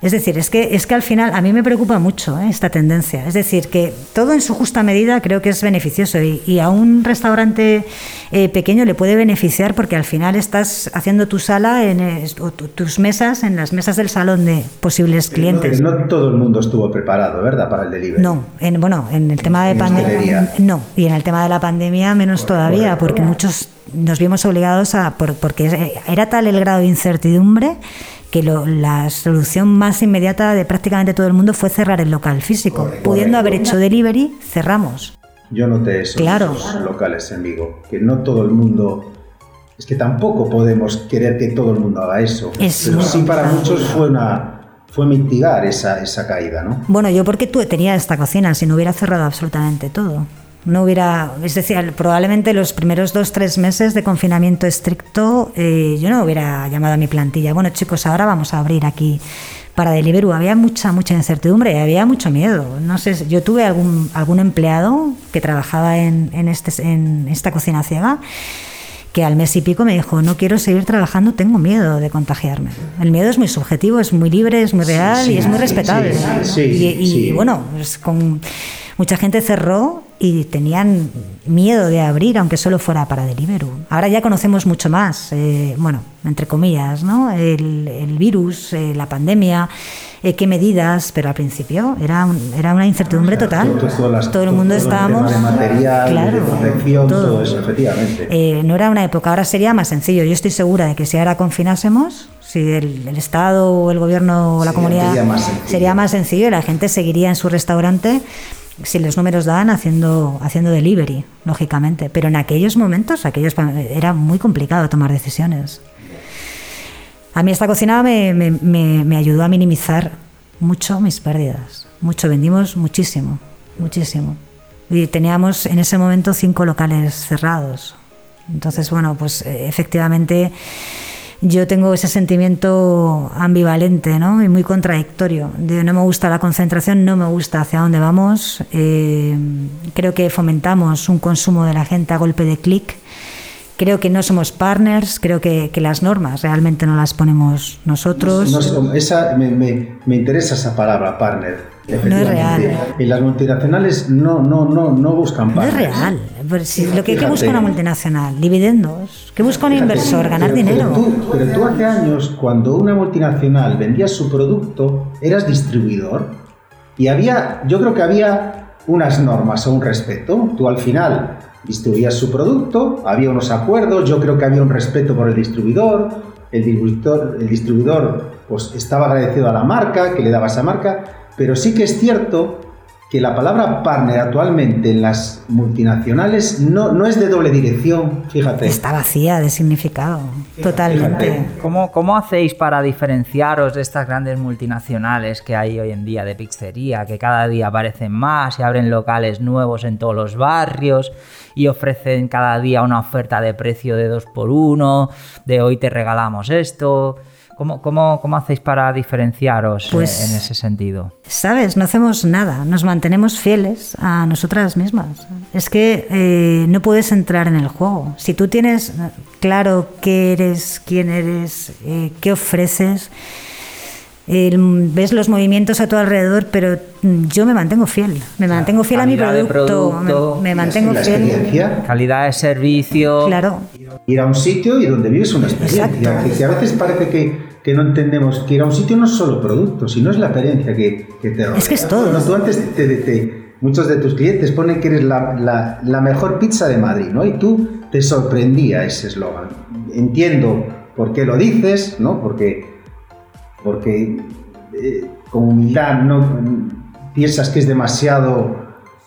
Es decir, es que, es que al final a mí me preocupa mucho ¿eh? esta tendencia. Es decir, que todo en su justa medida creo que es beneficioso y, a un restaurante eh, pequeño le puede beneficiar porque al final estás haciendo tu sala en, o tus mesas en las mesas del salón de posibles clientes. No, todo el mundo estuvo preparado, ¿verdad, para el delivery? No, en, bueno, en el tema de pandemia no y en el tema de la pandemia menos todavía porque muchos nos vimos obligados a porque era tal el grado de incertidumbre que la solución más inmediata de prácticamente todo el mundo fue cerrar el local físico. Pudiendo haber hecho delivery, cerramos. Yo noté esos, claro. locales en Vigo, que no todo el mundo... Es que tampoco podemos querer que todo el mundo haga eso. pero sí para muchos fue una, fue mitigar esa, esa caída, ¿no? Bueno, yo porque tú tenía esta cocina, si no hubiera cerrado absolutamente todo. No hubiera, es decir, probablemente los primeros dos, tres meses de confinamiento estricto, eh, yo no hubiera llamado a mi plantilla. Bueno, chicos, ahora vamos a abrir aquí para Deliveroo. Había mucha, mucha incertidumbre, había mucho miedo. No sé, yo tuve algún, algún empleado que trabajaba en, en, este, en esta cocina ciega que al mes y pico me dijo, no quiero seguir trabajando, tengo miedo de contagiarme. El miedo es muy subjetivo, es muy libre, es muy real y es muy respetable. y, bueno, pues con mucha gente cerró y tenían miedo de abrir, aunque solo fuera para Deliveroo. Ahora ya conocemos mucho más, eh, bueno, entre comillas, ¿no? El, virus, eh, la pandemia, eh, qué medidas, pero al principio era, era una incertidumbre total. todo el mundo estábamos... claro, todo. eso, efectivamente. no era una época, ahora sería más sencillo. Yo estoy segura de que si ahora confinásemos, si el, Estado o el gobierno o la comunidad sería más sencillo y la gente seguiría en su restaurante si los números dan haciendo, haciendo delivery, lógicamente. Pero en aquellos momentos aquellos, era muy complicado tomar decisiones. A mí esta cocina me, me, me, ayudó a minimizar mucho mis pérdidas. Mucho, vendimos muchísimo, muchísimo. Y teníamos en ese momento cinco locales cerrados. Entonces, bueno, pues eh, efectivamente yo tengo ese sentimiento ambivalente ¿no? y muy contradictorio. De no me gusta la concentración, no me gusta hacia dónde vamos. Eh, creo que fomentamos un consumo de la gente a golpe de clic. Creo que no somos partners, creo que, que, las normas realmente no las ponemos nosotros. esa, me, me, me interesa esa palabra, partner no es real. Y las multinacionales no, no, no, no buscan partners. No es real. Si lo que, ¿Qué busca una multinacional? Dividendos. ¿Qué busca un inversor? Ganar dinero. pero tú hace años, cuando una multinacional vendía su producto, eras distribuidor y había, yo creo que había unas normas o un respeto. Tú al final distribuías su producto, había unos acuerdos, yo creo que había un respeto por el distribuidor, el distribuidor, el distribuidor pues estaba agradecido a la marca, que le daba esa marca, pero sí que es cierto que la palabra partner actualmente en las multinacionales no, no es de doble dirección, fíjate. Está vacía de significado, totalmente. ¿Cómo, ¿Cómo hacéis para diferenciaros de estas grandes multinacionales que hay hoy en día de pizzería, que cada día aparecen más y abren locales nuevos en todos los barrios y ofrecen cada día una oferta de precio de dos por uno, de hoy te regalamos esto? ¿Cómo, cómo, cómo hacéis para diferenciaros eh, pues, en ese sentido? Sabes, no hacemos nada, nos mantenemos fieles a nosotras mismas. Es que eh, no puedes entrar en el juego. Si tú tienes claro qué eres, quién eres, eh, qué ofreces, ves los movimientos a tu alrededor, pero yo me mantengo fiel. Me mantengo fiel a mi producto. me, mantengo fiel. Calidad de servicio. Claro. Ir a un sitio y donde vives una experiencia. Que, a veces parece que, que, no entendemos que ir a un sitio no es solo producto, sino es la experiencia que, que te rodea. Es que es todo. tú antes te, muchos de tus clientes ponen que eres la, la, la, mejor pizza de Madrid, ¿no? Y tú te sorprendía ese eslogan. Entiendo por qué lo dices, ¿no? Porque porque eh, con humildad no piensas que es demasiado,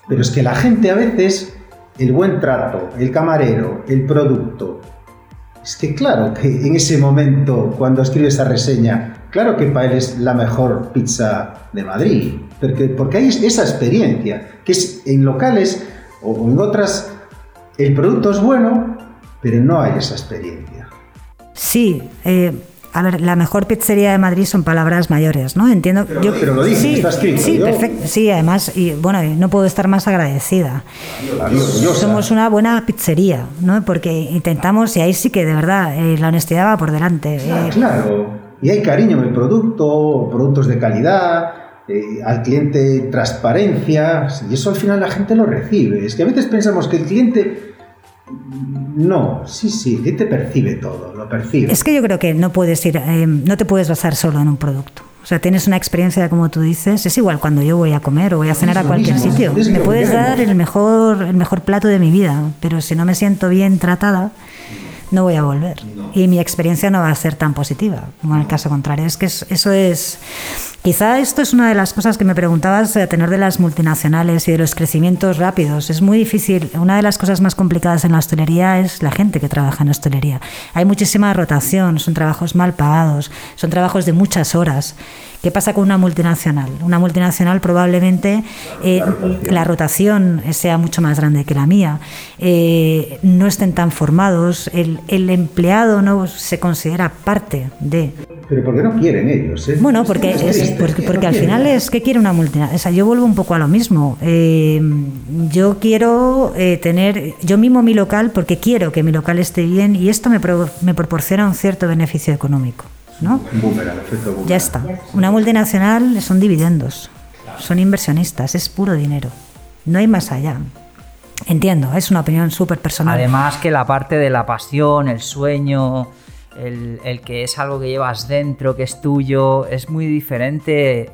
pero es que la gente a veces, el buen trato, el camarero, el producto, es que claro que en ese momento, cuando escribe esa reseña, claro que para él es la mejor pizza de Madrid, porque, porque hay esa experiencia, que es en locales o en otras, el producto es bueno, pero no hay esa experiencia. Sí, eh, a ver, la mejor pizzería de Madrid son palabras mayores, ¿no? Entiendo. Pero, yo, pero lo dices, sí, está escrito. Sí, perfecto. Sí, además, y bueno, no puedo estar más agradecida. Somos una buena pizzería, ¿no? Porque intentamos, y ahí sí que de verdad eh, la honestidad va por delante. Eh. Claro, y hay cariño en el producto, productos de calidad. Eh, al cliente transparencia y eso al final la gente lo recibe. Es que a veces pensamos que el cliente no, sí, sí, te percibe todo, lo percibe. Es que yo creo que no puedes ir, eh, no te puedes basar solo en un producto. O sea, tienes una experiencia, como tú dices, es igual cuando yo voy a comer o voy a cenar a cualquier sitio. Me puedes dar el mejor, el mejor plato de mi vida, pero si no me siento bien tratada, no voy a volver. Y mi experiencia no va a ser tan positiva como en el caso contrario. Es que eso es Quizá esto es una de las cosas que me preguntabas a tener de las multinacionales y de los crecimientos rápidos. Es muy difícil. Una de las cosas más complicadas en la hostelería es la gente que trabaja en hostelería. Hay muchísima rotación, son trabajos mal pagados, son trabajos de muchas horas. ¿Qué pasa con una multinacional? Una multinacional probablemente eh, la rotación sea mucho más grande que la mía, eh, no estén tan formados, el, el, empleado no se considera parte de... Pero ¿por qué no quieren ellos? Eh? Bueno, porque, es, porque, porque al final es que quiere una multinacional. O sea, yo vuelvo un poco a lo mismo. yo quiero tener, yo mimo mi local porque quiero que mi local esté bien y esto me, me proporciona un cierto beneficio económico. ¿no? Ya está. Una multinacional son dividendos, son inversionistas, es puro dinero. No hay más allá. Entiendo, es una opinión súper personal. Además que la parte de la pasión, el sueño, el, que es algo que llevas dentro, que es tuyo, es muy diferente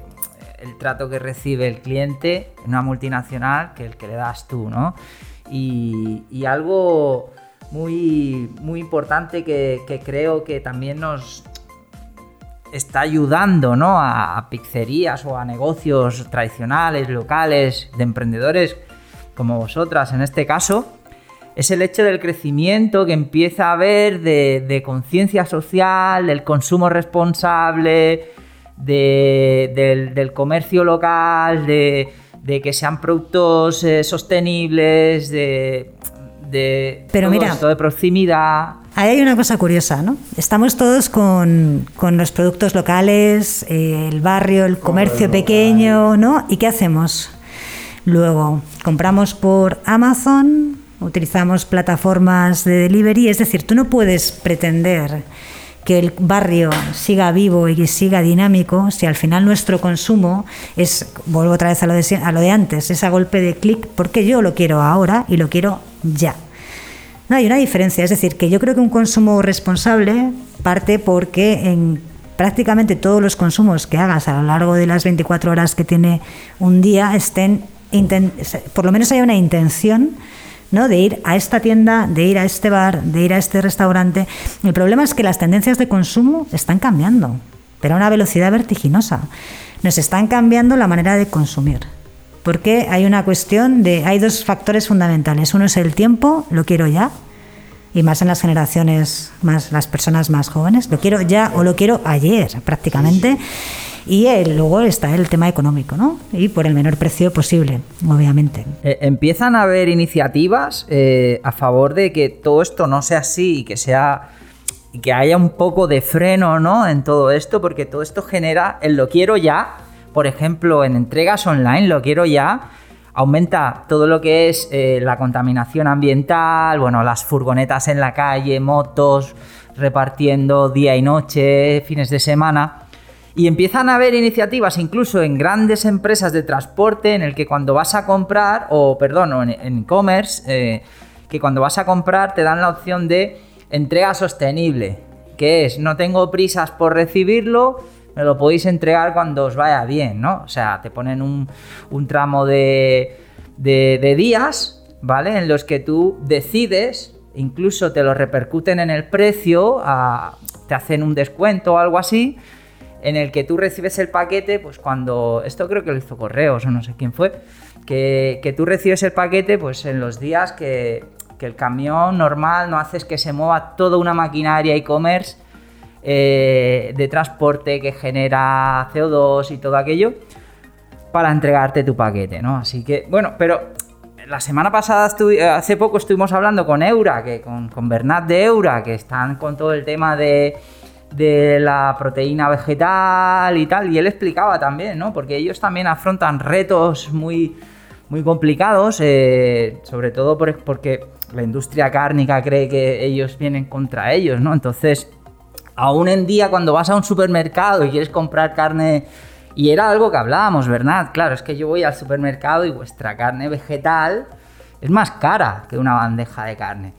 el trato que recibe el cliente en una multinacional que el que le das tú, ¿no? Y, y algo muy, muy importante que, creo que también nos, está ayudando ¿no? a, pizzerías o a negocios tradicionales, locales, de emprendedores como vosotras en este caso, es el hecho del crecimiento que empieza a haber de, conciencia social, del consumo responsable, del, comercio local, de, que sean productos eh, sostenibles, de, Pero mira, de proximidad. Ahí hay una cosa curiosa, ¿no? Estamos todos con, los productos locales, eh, el barrio, el comercio pequeño, ¿no? ¿Y qué hacemos? Luego, compramos por Amazon, utilizamos plataformas de delivery, es decir, tú no puedes pretender que el barrio siga vivo y siga dinámico si al final nuestro consumo es, vuelvo otra vez a lo de, a lo de antes, es a golpe de clic porque yo lo quiero ahora y lo quiero ya. No, hay una diferencia, es decir, que yo creo que un consumo responsable parte porque en prácticamente todos los consumos que hagas a lo largo de las 24 horas que tiene un día estén, por lo menos haya una intención ¿no? de ir a esta tienda, de ir a este bar, de ir a este restaurante. El problema es que las tendencias de consumo están cambiando, pero a una velocidad vertiginosa. Nos están cambiando la manera de consumir. Porque hay una cuestión de. Hay dos factores fundamentales. Uno es el tiempo, lo quiero ya. Y más en las generaciones, más las personas más jóvenes, lo quiero ya o lo quiero ayer prácticamente. Y luego está el tema económico, ¿no? Y por el menor precio posible, obviamente. Eh, empiezan a haber iniciativas eh, a favor de que todo esto no sea así y que sea que haya un poco de freno, ¿no? En todo esto, porque todo esto genera el lo quiero ya por ejemplo, en entregas online, lo quiero ya, aumenta todo lo que es eh, la contaminación ambiental, bueno, las furgonetas en la calle, motos repartiendo día y noche, fines de semana. Y empiezan a haber iniciativas incluso en grandes empresas de transporte en el que cuando vas a comprar, o perdón, en e-commerce, eh, que cuando vas a comprar te dan la opción de entrega sostenible, que es no tengo prisas por recibirlo, me lo podéis entregar cuando os vaya bien, ¿no? O sea, te ponen un, tramo de, días, ¿vale? En los que tú decides, incluso te lo repercuten en el precio, te hacen un descuento o algo así, en el que tú recibes el paquete, pues cuando, esto creo que lo hizo Correos o no sé quién fue, que, tú recibes el paquete pues en los días que, el camión normal no haces que se mueva toda una maquinaria e-commerce eh, de transporte que genera CO2 y todo aquello para entregarte tu paquete, ¿no? Así que, bueno, pero la semana pasada, hace poco estuvimos hablando con Eura, que con, con Bernat de Eura, que están con todo el tema de, de la proteína vegetal y tal, y él explicaba también, ¿no? Porque ellos también afrontan retos muy, muy complicados, eh, sobre todo porque la industria cárnica cree que ellos vienen contra ellos, ¿no? Entonces, aún en día cuando vas a un supermercado y quieres comprar carne, y era algo que hablábamos, ¿verdad? Claro, es que yo voy al supermercado y vuestra carne vegetal es más cara que una bandeja de carne.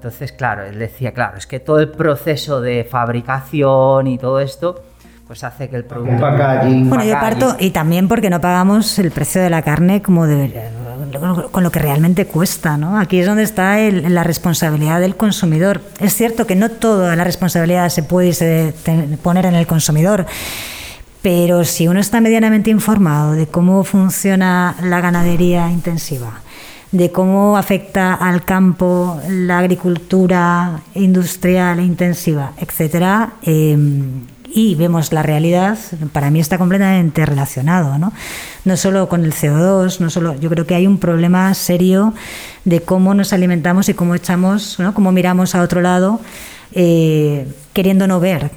Entonces, claro, él decía, claro, es que todo el proceso de fabricación y todo esto pues hace que el producto... Bueno, yo parto, y también porque no pagamos el precio de la carne como debería, con lo que realmente cuesta, ¿no? Aquí es donde está la responsabilidad del consumidor. Es cierto que no toda la responsabilidad se puede poner en el consumidor, Pero si uno está medianamente informado de cómo funciona la ganadería intensiva, de cómo afecta al campo la agricultura industrial intensiva, etcétera, em, y vemos la realidad, para mí está completamente relacionado, ¿no? No solo con el CO2, no solo, yo creo que hay un problema serio de cómo nos alimentamos y cómo echamos, ¿no? cómo miramos a otro lado, eh, queriendo no ver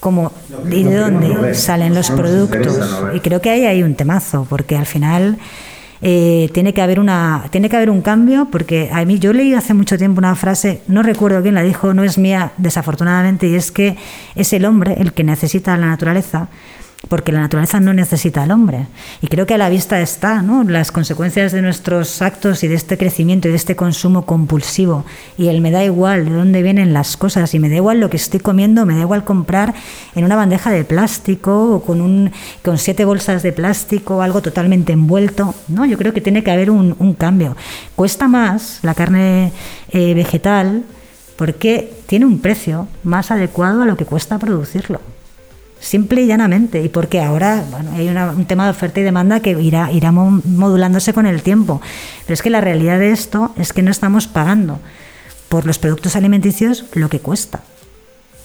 cómo y de dónde salen los productos. Y creo que ahí hay un temazo, porque al final eh, tiene que haber una tiene que haber un cambio porque a mí yo leí hace mucho tiempo una frase no recuerdo quién la dijo no es mía desafortunadamente y es que es el hombre el que necesita la naturaleza porque la naturaleza no necesita al hombre. Y creo que a la vista está ¿no? las consecuencias de nuestros actos y de este crecimiento y de este consumo compulsivo. Y el me da igual de dónde vienen las cosas y me da igual lo que estoy comiendo, me da igual comprar en una bandeja de plástico o con, un, con siete bolsas de plástico, algo totalmente envuelto. No, yo creo que tiene que haber un, cambio. Cuesta más la carne eh, vegetal porque tiene un precio más adecuado a lo que cuesta producirlo simple y llanamente. Y porque ahora bueno, hay un tema de oferta y demanda que irá, irá modulándose con el tiempo. Pero es que la realidad de esto es que no estamos pagando por los productos alimenticios lo que cuesta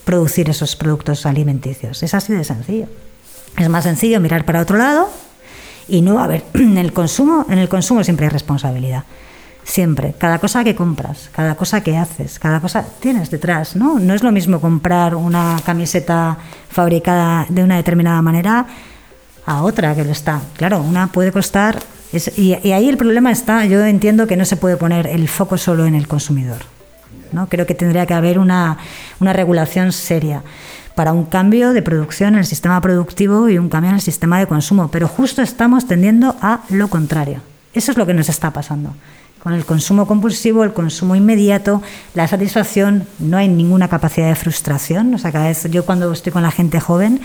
producir esos productos alimenticios. Es así de sencillo. Es más sencillo mirar para otro lado y no, a ver, en el consumo, en el consumo siempre hay responsabilidad. Siempre, cada cosa que compras, cada cosa que haces, cada cosa tienes detrás, ¿no? No es lo mismo comprar una camiseta fabricada de una determinada manera a otra que lo está. Claro, una puede costar y, ahí el problema está, yo entiendo que no se puede poner el foco solo en el consumidor. ¿no? Creo que tendría que haber una, una regulación seria para un cambio de producción en el sistema productivo y un cambio en el sistema de consumo. Pero justo estamos tendiendo a lo contrario. Eso es lo que nos está pasando. Con el consumo compulsivo, el consumo inmediato, la satisfacción, no hay ninguna capacidad de frustración. O sea, cada vez yo cuando estoy con la gente joven,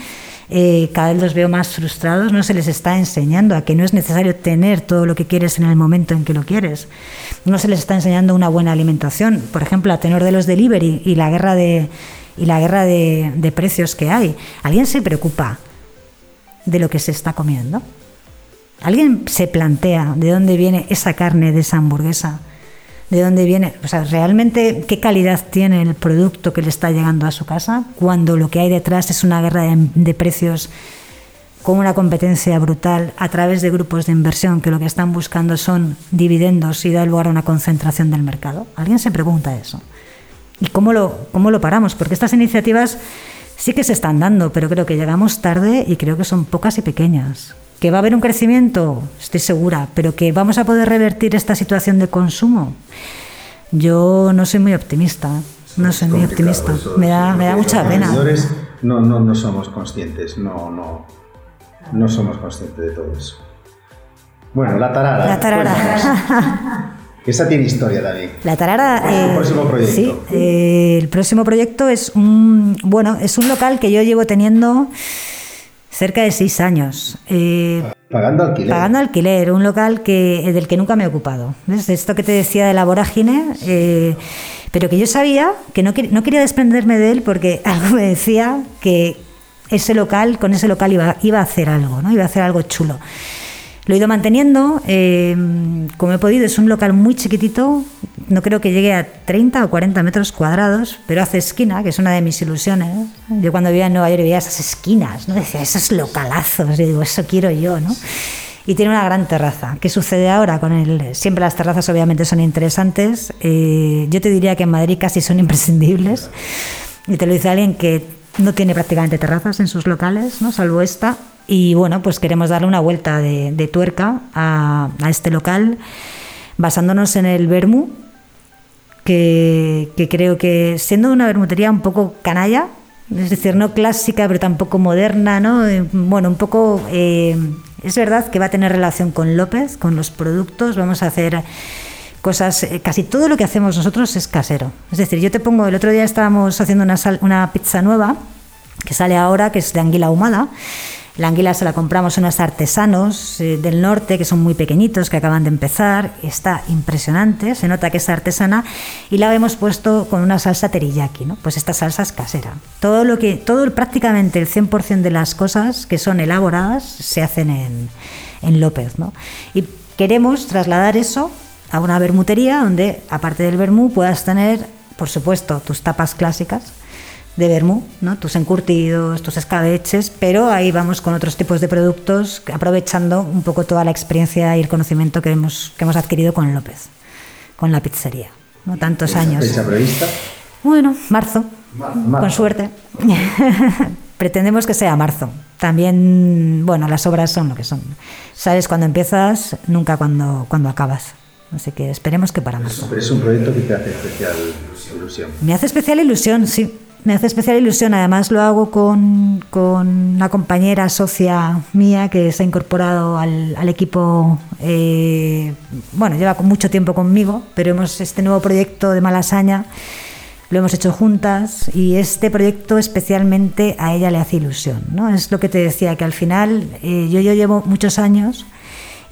eh, cada vez los veo más frustrados, no se les está enseñando a que no es necesario tener todo lo que quieres en el momento en que lo quieres. No se les está enseñando una buena alimentación. Por ejemplo, a tenor de los delivery y la guerra de, y la guerra de, de precios que hay. ¿Alguien se preocupa de lo que se está comiendo? ¿Alguien se plantea de dónde viene esa carne de esa hamburguesa? ¿De dónde viene? O sea, ¿realmente qué calidad tiene el producto que le está llegando a su casa cuando lo que hay detrás es una guerra de, precios con una competencia brutal a través de grupos de inversión que lo que están buscando son dividendos y dar lugar a una concentración del mercado? ¿Alguien se pregunta eso? ¿Y cómo lo, cómo lo paramos? Porque estas iniciativas sí que se están dando, pero creo que llegamos tarde y creo que son pocas y pequeñas. ¿Que va a haber un crecimiento? Estoy segura, pero que vamos a poder revertir esta situación de consumo. Yo no soy muy optimista, no soy muy optimista. Me da, me da mucha pena. No, no, no somos conscientes, no, no, no somos conscientes de todo eso. Bueno, la tarara. La tarara. Esa tiene historia, David. La tarara. el eh, próximo proyecto. Sí, eh, el próximo proyecto es un, bueno, es un local que yo llevo teniendo cerca de seis años. Eh, pagando alquiler. Pagando alquiler, un local que, del que nunca me he ocupado. ¿Ves? Esto que te decía de la vorágine, eh, pero que yo sabía que no, no, quería desprenderme de él porque algo me decía que ese local, con ese local iba, iba a hacer algo, ¿no? iba a hacer algo chulo. Lo he ido manteniendo eh, como he podido. Es un local muy chiquitito, no creo que llegue a 30 o 40 metros cuadrados, pero hace esquina, que es una de mis ilusiones. Yo cuando vivía en Nueva York veía esas esquinas, ¿no? decía, esos localazos, y digo, eso quiero yo, ¿no? Y tiene una gran terraza. ¿Qué sucede ahora con él? Siempre las terrazas obviamente son interesantes. Eh, yo te diría que en Madrid casi son imprescindibles. Y te lo dice alguien que no tiene prácticamente terrazas en sus locales, ¿no? salvo esta. Y bueno, pues queremos darle una vuelta de, tuerca a, este local basándonos en el vermú, que, creo que siendo una vermutería un poco canalla, es decir, no clásica, pero tampoco moderna, ¿no? Eh, bueno, un poco... Eh, es verdad que va a tener relación con López, con los productos, vamos a hacer cosas, eh, casi todo lo que hacemos nosotros es casero. Es decir, yo te pongo, el otro día estábamos haciendo una, una pizza nueva, que sale ahora, que es de anguila ahumada, La anguila se la compramos unos artesanos eh, del norte que son muy pequeñitos, que acaban de empezar. Está impresionante, se nota que es artesana y la hemos puesto con una salsa teriyaki, ¿no? Pues esta salsa es casera. Todo lo que, todo prácticamente el 100% de las cosas que son elaboradas se hacen en, en López, ¿no? Y queremos trasladar eso a una bermutería donde, aparte del vermú, puedas tener, por supuesto, tus tapas clásicas de vermú, ¿no? tus encurtidos, tus escabeches, pero ahí vamos con otros tipos de productos, aprovechando un poco toda la experiencia y el conocimiento que hemos, que hemos adquirido con López, con la pizzería. ¿no? Tantos años. ¿Fecha prevista? Bueno, marzo, con suerte. Pretendemos que sea marzo. También, bueno, las obras son lo que son. Sabes cuando empiezas, nunca cuando, cuando acabas. Así que esperemos que para marzo. Pero es un proyecto que te hace especial ilusión. Me hace especial ilusión, sí. Me hace especial ilusión. Además lo hago con, con una compañera socia mía que se ha incorporado al, al equipo. Eh, bueno, lleva mucho tiempo conmigo, pero hemos este nuevo proyecto de Malasaña lo hemos hecho juntas y este proyecto especialmente a ella le hace ilusión. ¿no? Es lo que te decía, que al final eh, yo, yo llevo muchos años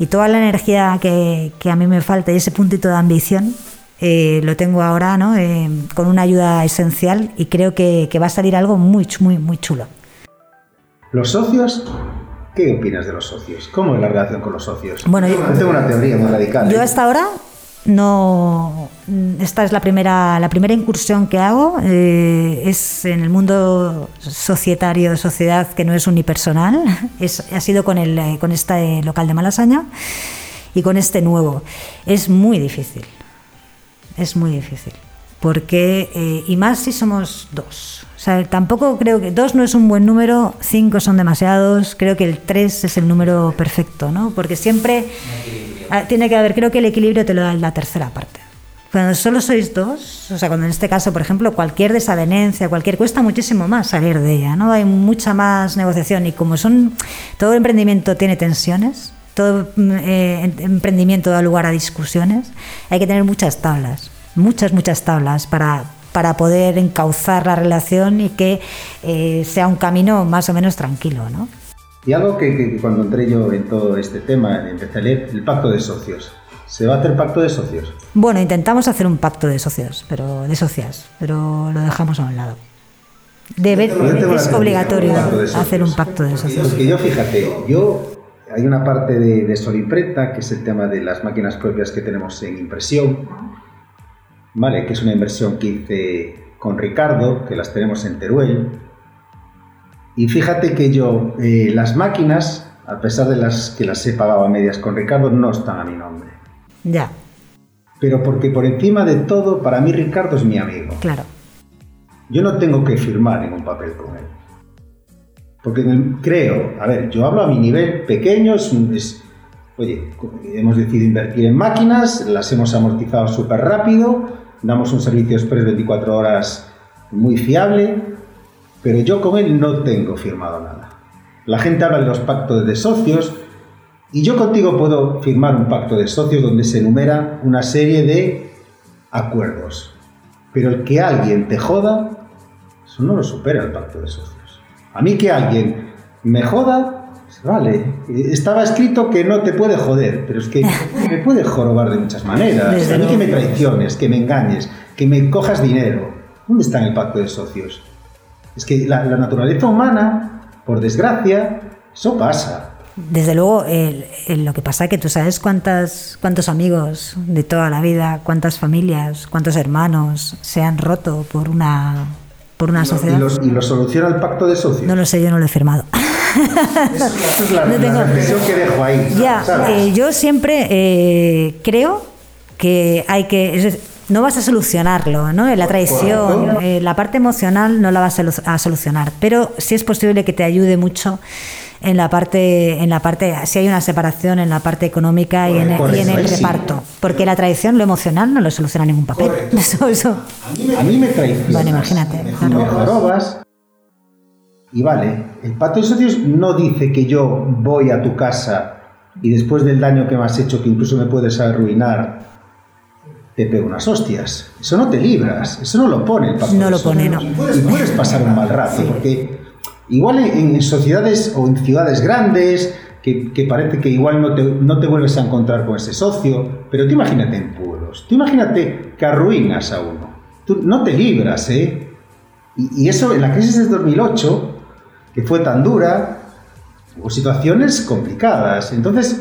y toda la energía que, que, a mí me falta y ese puntito de ambición eh, lo tengo ahora ¿no? Eh, con una ayuda esencial y creo que, que, va a salir algo muy, muy, muy chulo. ¿Los socios? ¿Qué opinas de los socios? ¿Cómo es la relación con los socios? Bueno, yo, yo tengo una teoría muy radical. Yo hasta ahora no esta es la primera la primera incursión que hago eh, es en el mundo societario sociedad que no es unipersonal es, ha sido con el eh, con este local de Malasaña y con este nuevo es muy difícil es muy difícil porque eh, y más si somos dos o sea, tampoco creo que dos no es un buen número cinco son demasiados creo que el tres es el número perfecto no porque siempre Ah, tiene que haber, creo que el equilibrio te lo da la tercera parte. Cuando solo sois dos, o sea, cuando en este caso, por ejemplo, cualquier desavenencia, cualquier, cuesta muchísimo más salir de ella, ¿no? Hay mucha más negociación y como son, todo emprendimiento tiene tensiones, todo eh, emprendimiento da lugar a discusiones, hay que tener muchas tablas, muchas, muchas tablas para, para poder encauzar la relación y que eh, sea un camino más o menos tranquilo, ¿no? Y algo que, que, cuando entré yo en todo este tema, empecé a leer el pacto de socios. ¿Se va a hacer pacto de socios? Bueno, intentamos hacer un pacto de socios, pero de socias, pero lo dejamos a un lado. Debe, es obligatorio hacer un pacto de socios. Porque yo, fíjate, yo hay una parte de, de que es el tema de las máquinas propias que tenemos en impresión, ¿vale? Que es una inversión que hice con Ricardo, que las tenemos en Teruel, y fíjate que yo, eh, las máquinas, a pesar de las que las he pagado a medias con Ricardo, no están a mi nombre. Ya. Pero porque por encima de todo, para mí Ricardo es mi amigo. Claro. Yo no tengo que firmar ningún papel con él. Porque creo, a ver, yo hablo a mi nivel pequeño, es, es oye, hemos decidido invertir en máquinas, las hemos amortizado súper rápido, damos un servicio express 24 horas muy fiable, pero yo con él no tengo firmado nada. La gente habla de los pactos de socios y yo contigo puedo firmar un pacto de socios donde se enumera una serie de acuerdos. Pero el que alguien te joda, eso no lo supera el pacto de socios. A mí que alguien me joda, pues vale, estaba escrito que no te puede joder, pero es que me puede jorobar de muchas maneras. A mí que me traiciones, que me engañes, que me cojas dinero. ¿Dónde está en el pacto de socios? Es que la, la naturaleza humana, por desgracia, eso pasa. Desde luego, el, el, lo que pasa es que tú sabes cuántas, cuántos amigos de toda la vida, cuántas familias, cuántos hermanos se han roto por una, por una ¿Y sociedad. Y, lo, ¿Y lo soluciona el pacto de socios? No lo sé, yo no lo he firmado. Es la, no tengo... la reflexión que dejo ahí. Ya, eh, yo siempre eh, creo que hay que... Es, no vas a solucionarlo, ¿no? La traición, eh, la parte emocional no la vas a solucionar, pero sí es posible que te ayude mucho en la parte, en la parte, si hay una separación en la parte económica y en el, y en el reparto, porque la traición, lo emocional, no lo soluciona ningún papel. Eso, eso. A mí me traicionas. Bueno, imagínate. Me, me jorobas. Y vale, el pacto de socios no dice que yo voy a tu casa y después del daño que me has hecho, que incluso me puedes arruinar, te pego unas hostias. Eso no te libras, eso no lo pone el pacto No lo pone, no. Y puedes, y puedes pasar un mal rato, sí. porque Igual en, sociedades o en ciudades grandes, que, parece que igual no te, no te, vuelves a encontrar con ese socio, pero tú imagínate en pueblos, tú imagínate que arruinas a uno, tú no te libras, ¿eh? Y, y eso en la crisis del 2008, que fue tan dura, hubo situaciones complicadas. Entonces,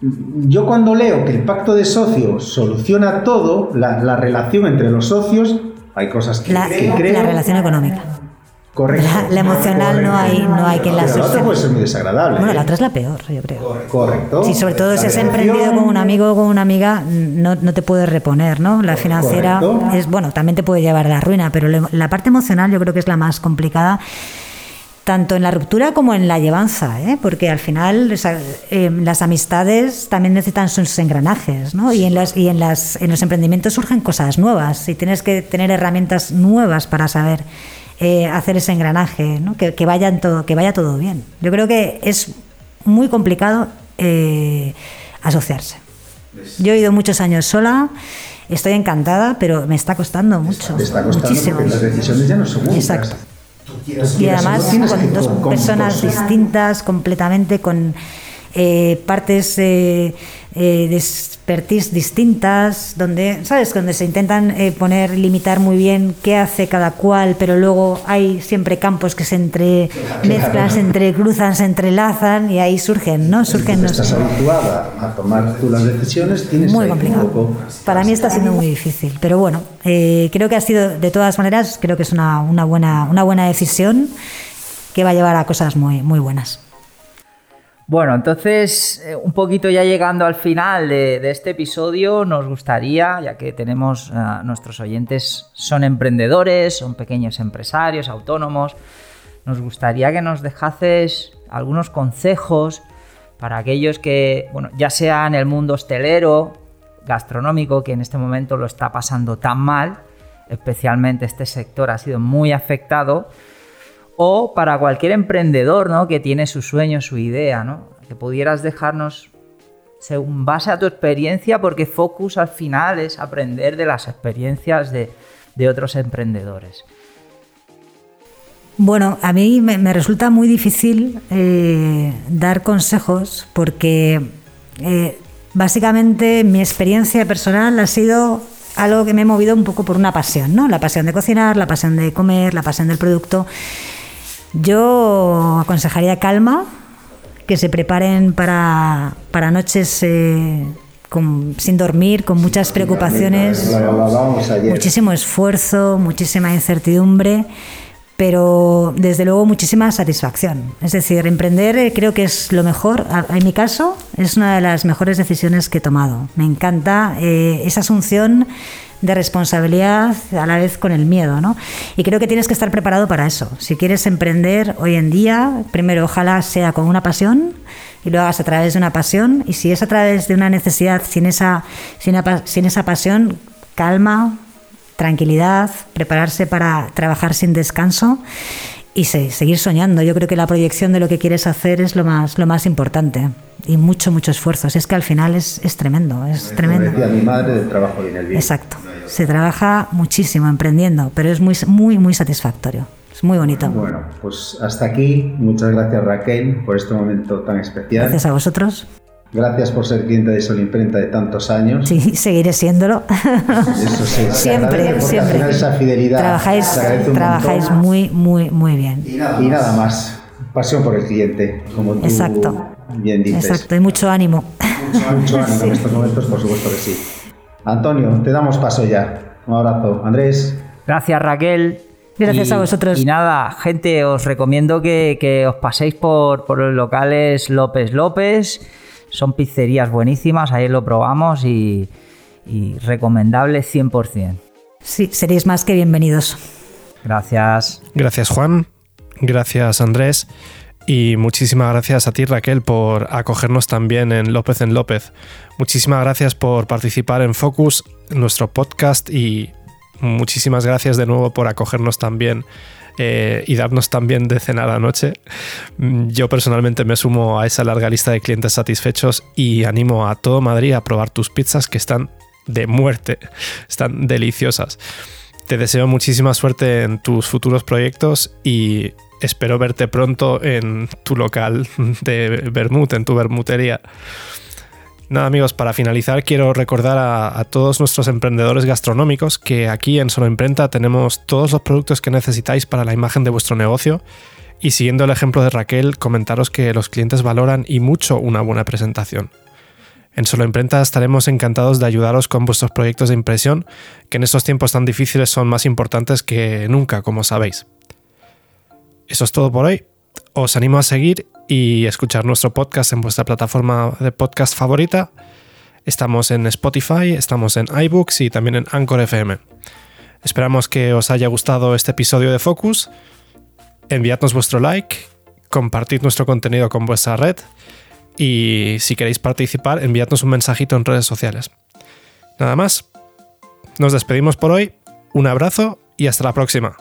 yo cuando leo que el pacto de socios soluciona todo, la, relación entre los socios, hay cosas que, la, creo... La relación económica. Correcto. La, emocional no hay, no hay quien la la otra puede ser muy desagradable. Bueno, la otra es la peor, yo creo. Correcto. Sí, sobre todo si has emprendido con un amigo o con una amiga, no, no te puedes reponer, ¿no? La financiera es, bueno, también te puede llevar a la ruina, pero la parte emocional yo creo que es la más complicada tanto en la ruptura como en la llevanza, ¿eh? porque al final eh, las amistades también necesitan sus engranajes, ¿no? y, en, las, y en, las, en los emprendimientos surgen cosas nuevas y tienes que tener herramientas nuevas para saber eh, hacer ese engranaje, ¿no? que, que, vaya todo, que vaya todo bien. Yo creo que es muy complicado asociarse. Yo he ido muchos años sola. Estoy encantada, pero me está costando mucho. está costando muchísimo. las decisiones ya no son Exacto y además con dos personas distintas completamente, con eh, partes eh, eh, expertise distintas, donde, ¿sabes? Donde se intentan poner, limitar muy bien qué hace cada cual, pero luego hay siempre campos que se entremezclan, se entrecruzan, se entrelazan y ahí surgen, ¿no? Surgen. Si estás habituada a tomar tú las decisiones, tienes muy complicado. Para mí está siendo muy difícil, pero bueno, creo que ha sido, de todas maneras, creo que es una, una, buena, una buena decisión que va a llevar a cosas muy, muy buenas. Bueno, entonces, eh, un poquito ya llegando al final de, este episodio, nos gustaría, ya que tenemos uh, nuestros oyentes, son emprendedores, son pequeños empresarios, autónomos, nos gustaría que nos dejases algunos consejos para aquellos que, bueno, ya sea en el mundo hostelero, gastronómico, que en este momento lo está pasando tan mal, especialmente este sector ha sido muy afectado, o para cualquier emprendedor ¿no? que tiene su sueño, su idea, ¿no? que pudieras dejarnos según base a tu experiencia, porque Focus al final es aprender de las experiencias de, otros emprendedores. Bueno, a mí me, resulta muy difícil eh, dar consejos porque eh, básicamente mi experiencia personal ha sido algo que me ha movido un poco por una pasión, ¿no? La pasión de cocinar, la pasión de comer, la pasión del producto. Yo aconsejaría calma, que se preparen para, para noches eh, sin dormir, con muchas preocupaciones, muchísimo esfuerzo, muchísima incertidumbre, pero desde luego muchísima satisfacción. Es decir, emprender eh, creo que es lo mejor, en mi caso es una de las mejores decisiones que he tomado. Me encanta eh, esa asunción de responsabilidad a la vez con el miedo, ¿no? Y creo que tienes que estar preparado para eso. Si quieres emprender hoy en día, primero ojalá sea con una pasión y lo hagas a través de una pasión. Y si es a través de una necesidad, sin esa, sin, sin esa pasión, calma, tranquilidad, prepararse para trabajar sin descanso y seguir soñando. Yo creo que la proyección de lo que quieres hacer es lo más, lo más importante y mucho, mucho esfuerzo. es que al final es, es tremendo, es tremendo. decía mi madre, del trabajo viene el bien. Exacto. Se trabaja muchísimo emprendiendo, pero es muy, muy, muy satisfactorio. Es muy bonito. Bueno, pues hasta aquí. Muchas gracias Raquel por este momento tan especial. Gracias a vosotros. Gracias por ser cliente de Sol Imprenta de tantos años. Sí, seguiré siéndolo. Eso sí, siempre, siempre. esa fidelidad trabajáis, trabajáis muy, muy, muy bien. Y nada, más. Pasión por el cliente, como tú Exacto. bien dices. Exacto, y mucho ánimo. Mucho, ánimo en estos momentos, por supuesto que sí. Antonio, te damos paso ya. Un abrazo. Andrés. Gracias, Raquel. Gracias a vosotros. Y nada, gente, os recomiendo que, os paséis por, por los locales López López son pizzerías buenísimas, ahí lo probamos y, recomendable 100%. Sí, seréis más que bienvenidos. Gracias. Gracias Juan, gracias Andrés y muchísimas gracias a ti Raquel por acogernos también en López en López. Muchísimas gracias por participar en Focus, nuestro podcast y muchísimas gracias de nuevo por acogernos también eh, y darnos también de cenar a la noche. Mm, yo personalmente me sumo a esa larga lista de clientes satisfechos y animo a todo Madrid a probar tus pizzas que están de muerte, están deliciosas. Te deseo muchísima suerte en tus futuros proyectos y espero verte pronto en tu local de Bermud, en tu bermutería. Nada amigos, para finalizar quiero recordar a, todos nuestros emprendedores gastronómicos que aquí en Solo Imprenta tenemos todos los productos que necesitáis para la imagen de vuestro negocio y siguiendo el ejemplo de Raquel, comentaros que los clientes valoran y mucho una buena presentación. En Solo Imprenta estaremos encantados de ayudaros con vuestros proyectos de impresión, que en estos tiempos tan difíciles son más importantes que nunca, como sabéis. Eso es todo por hoy. Os animo a seguir y escuchar nuestro podcast en vuestra plataforma de podcast favorita. Estamos en Spotify, estamos en iBooks y también en Anchor FM. Esperamos que os haya gustado este episodio de Focus. Enviadnos vuestro like, compartid nuestro contenido con vuestra red y si queréis participar, enviadnos un mensajito en redes sociales. Nada más. Nos despedimos por hoy. Un abrazo y hasta la próxima.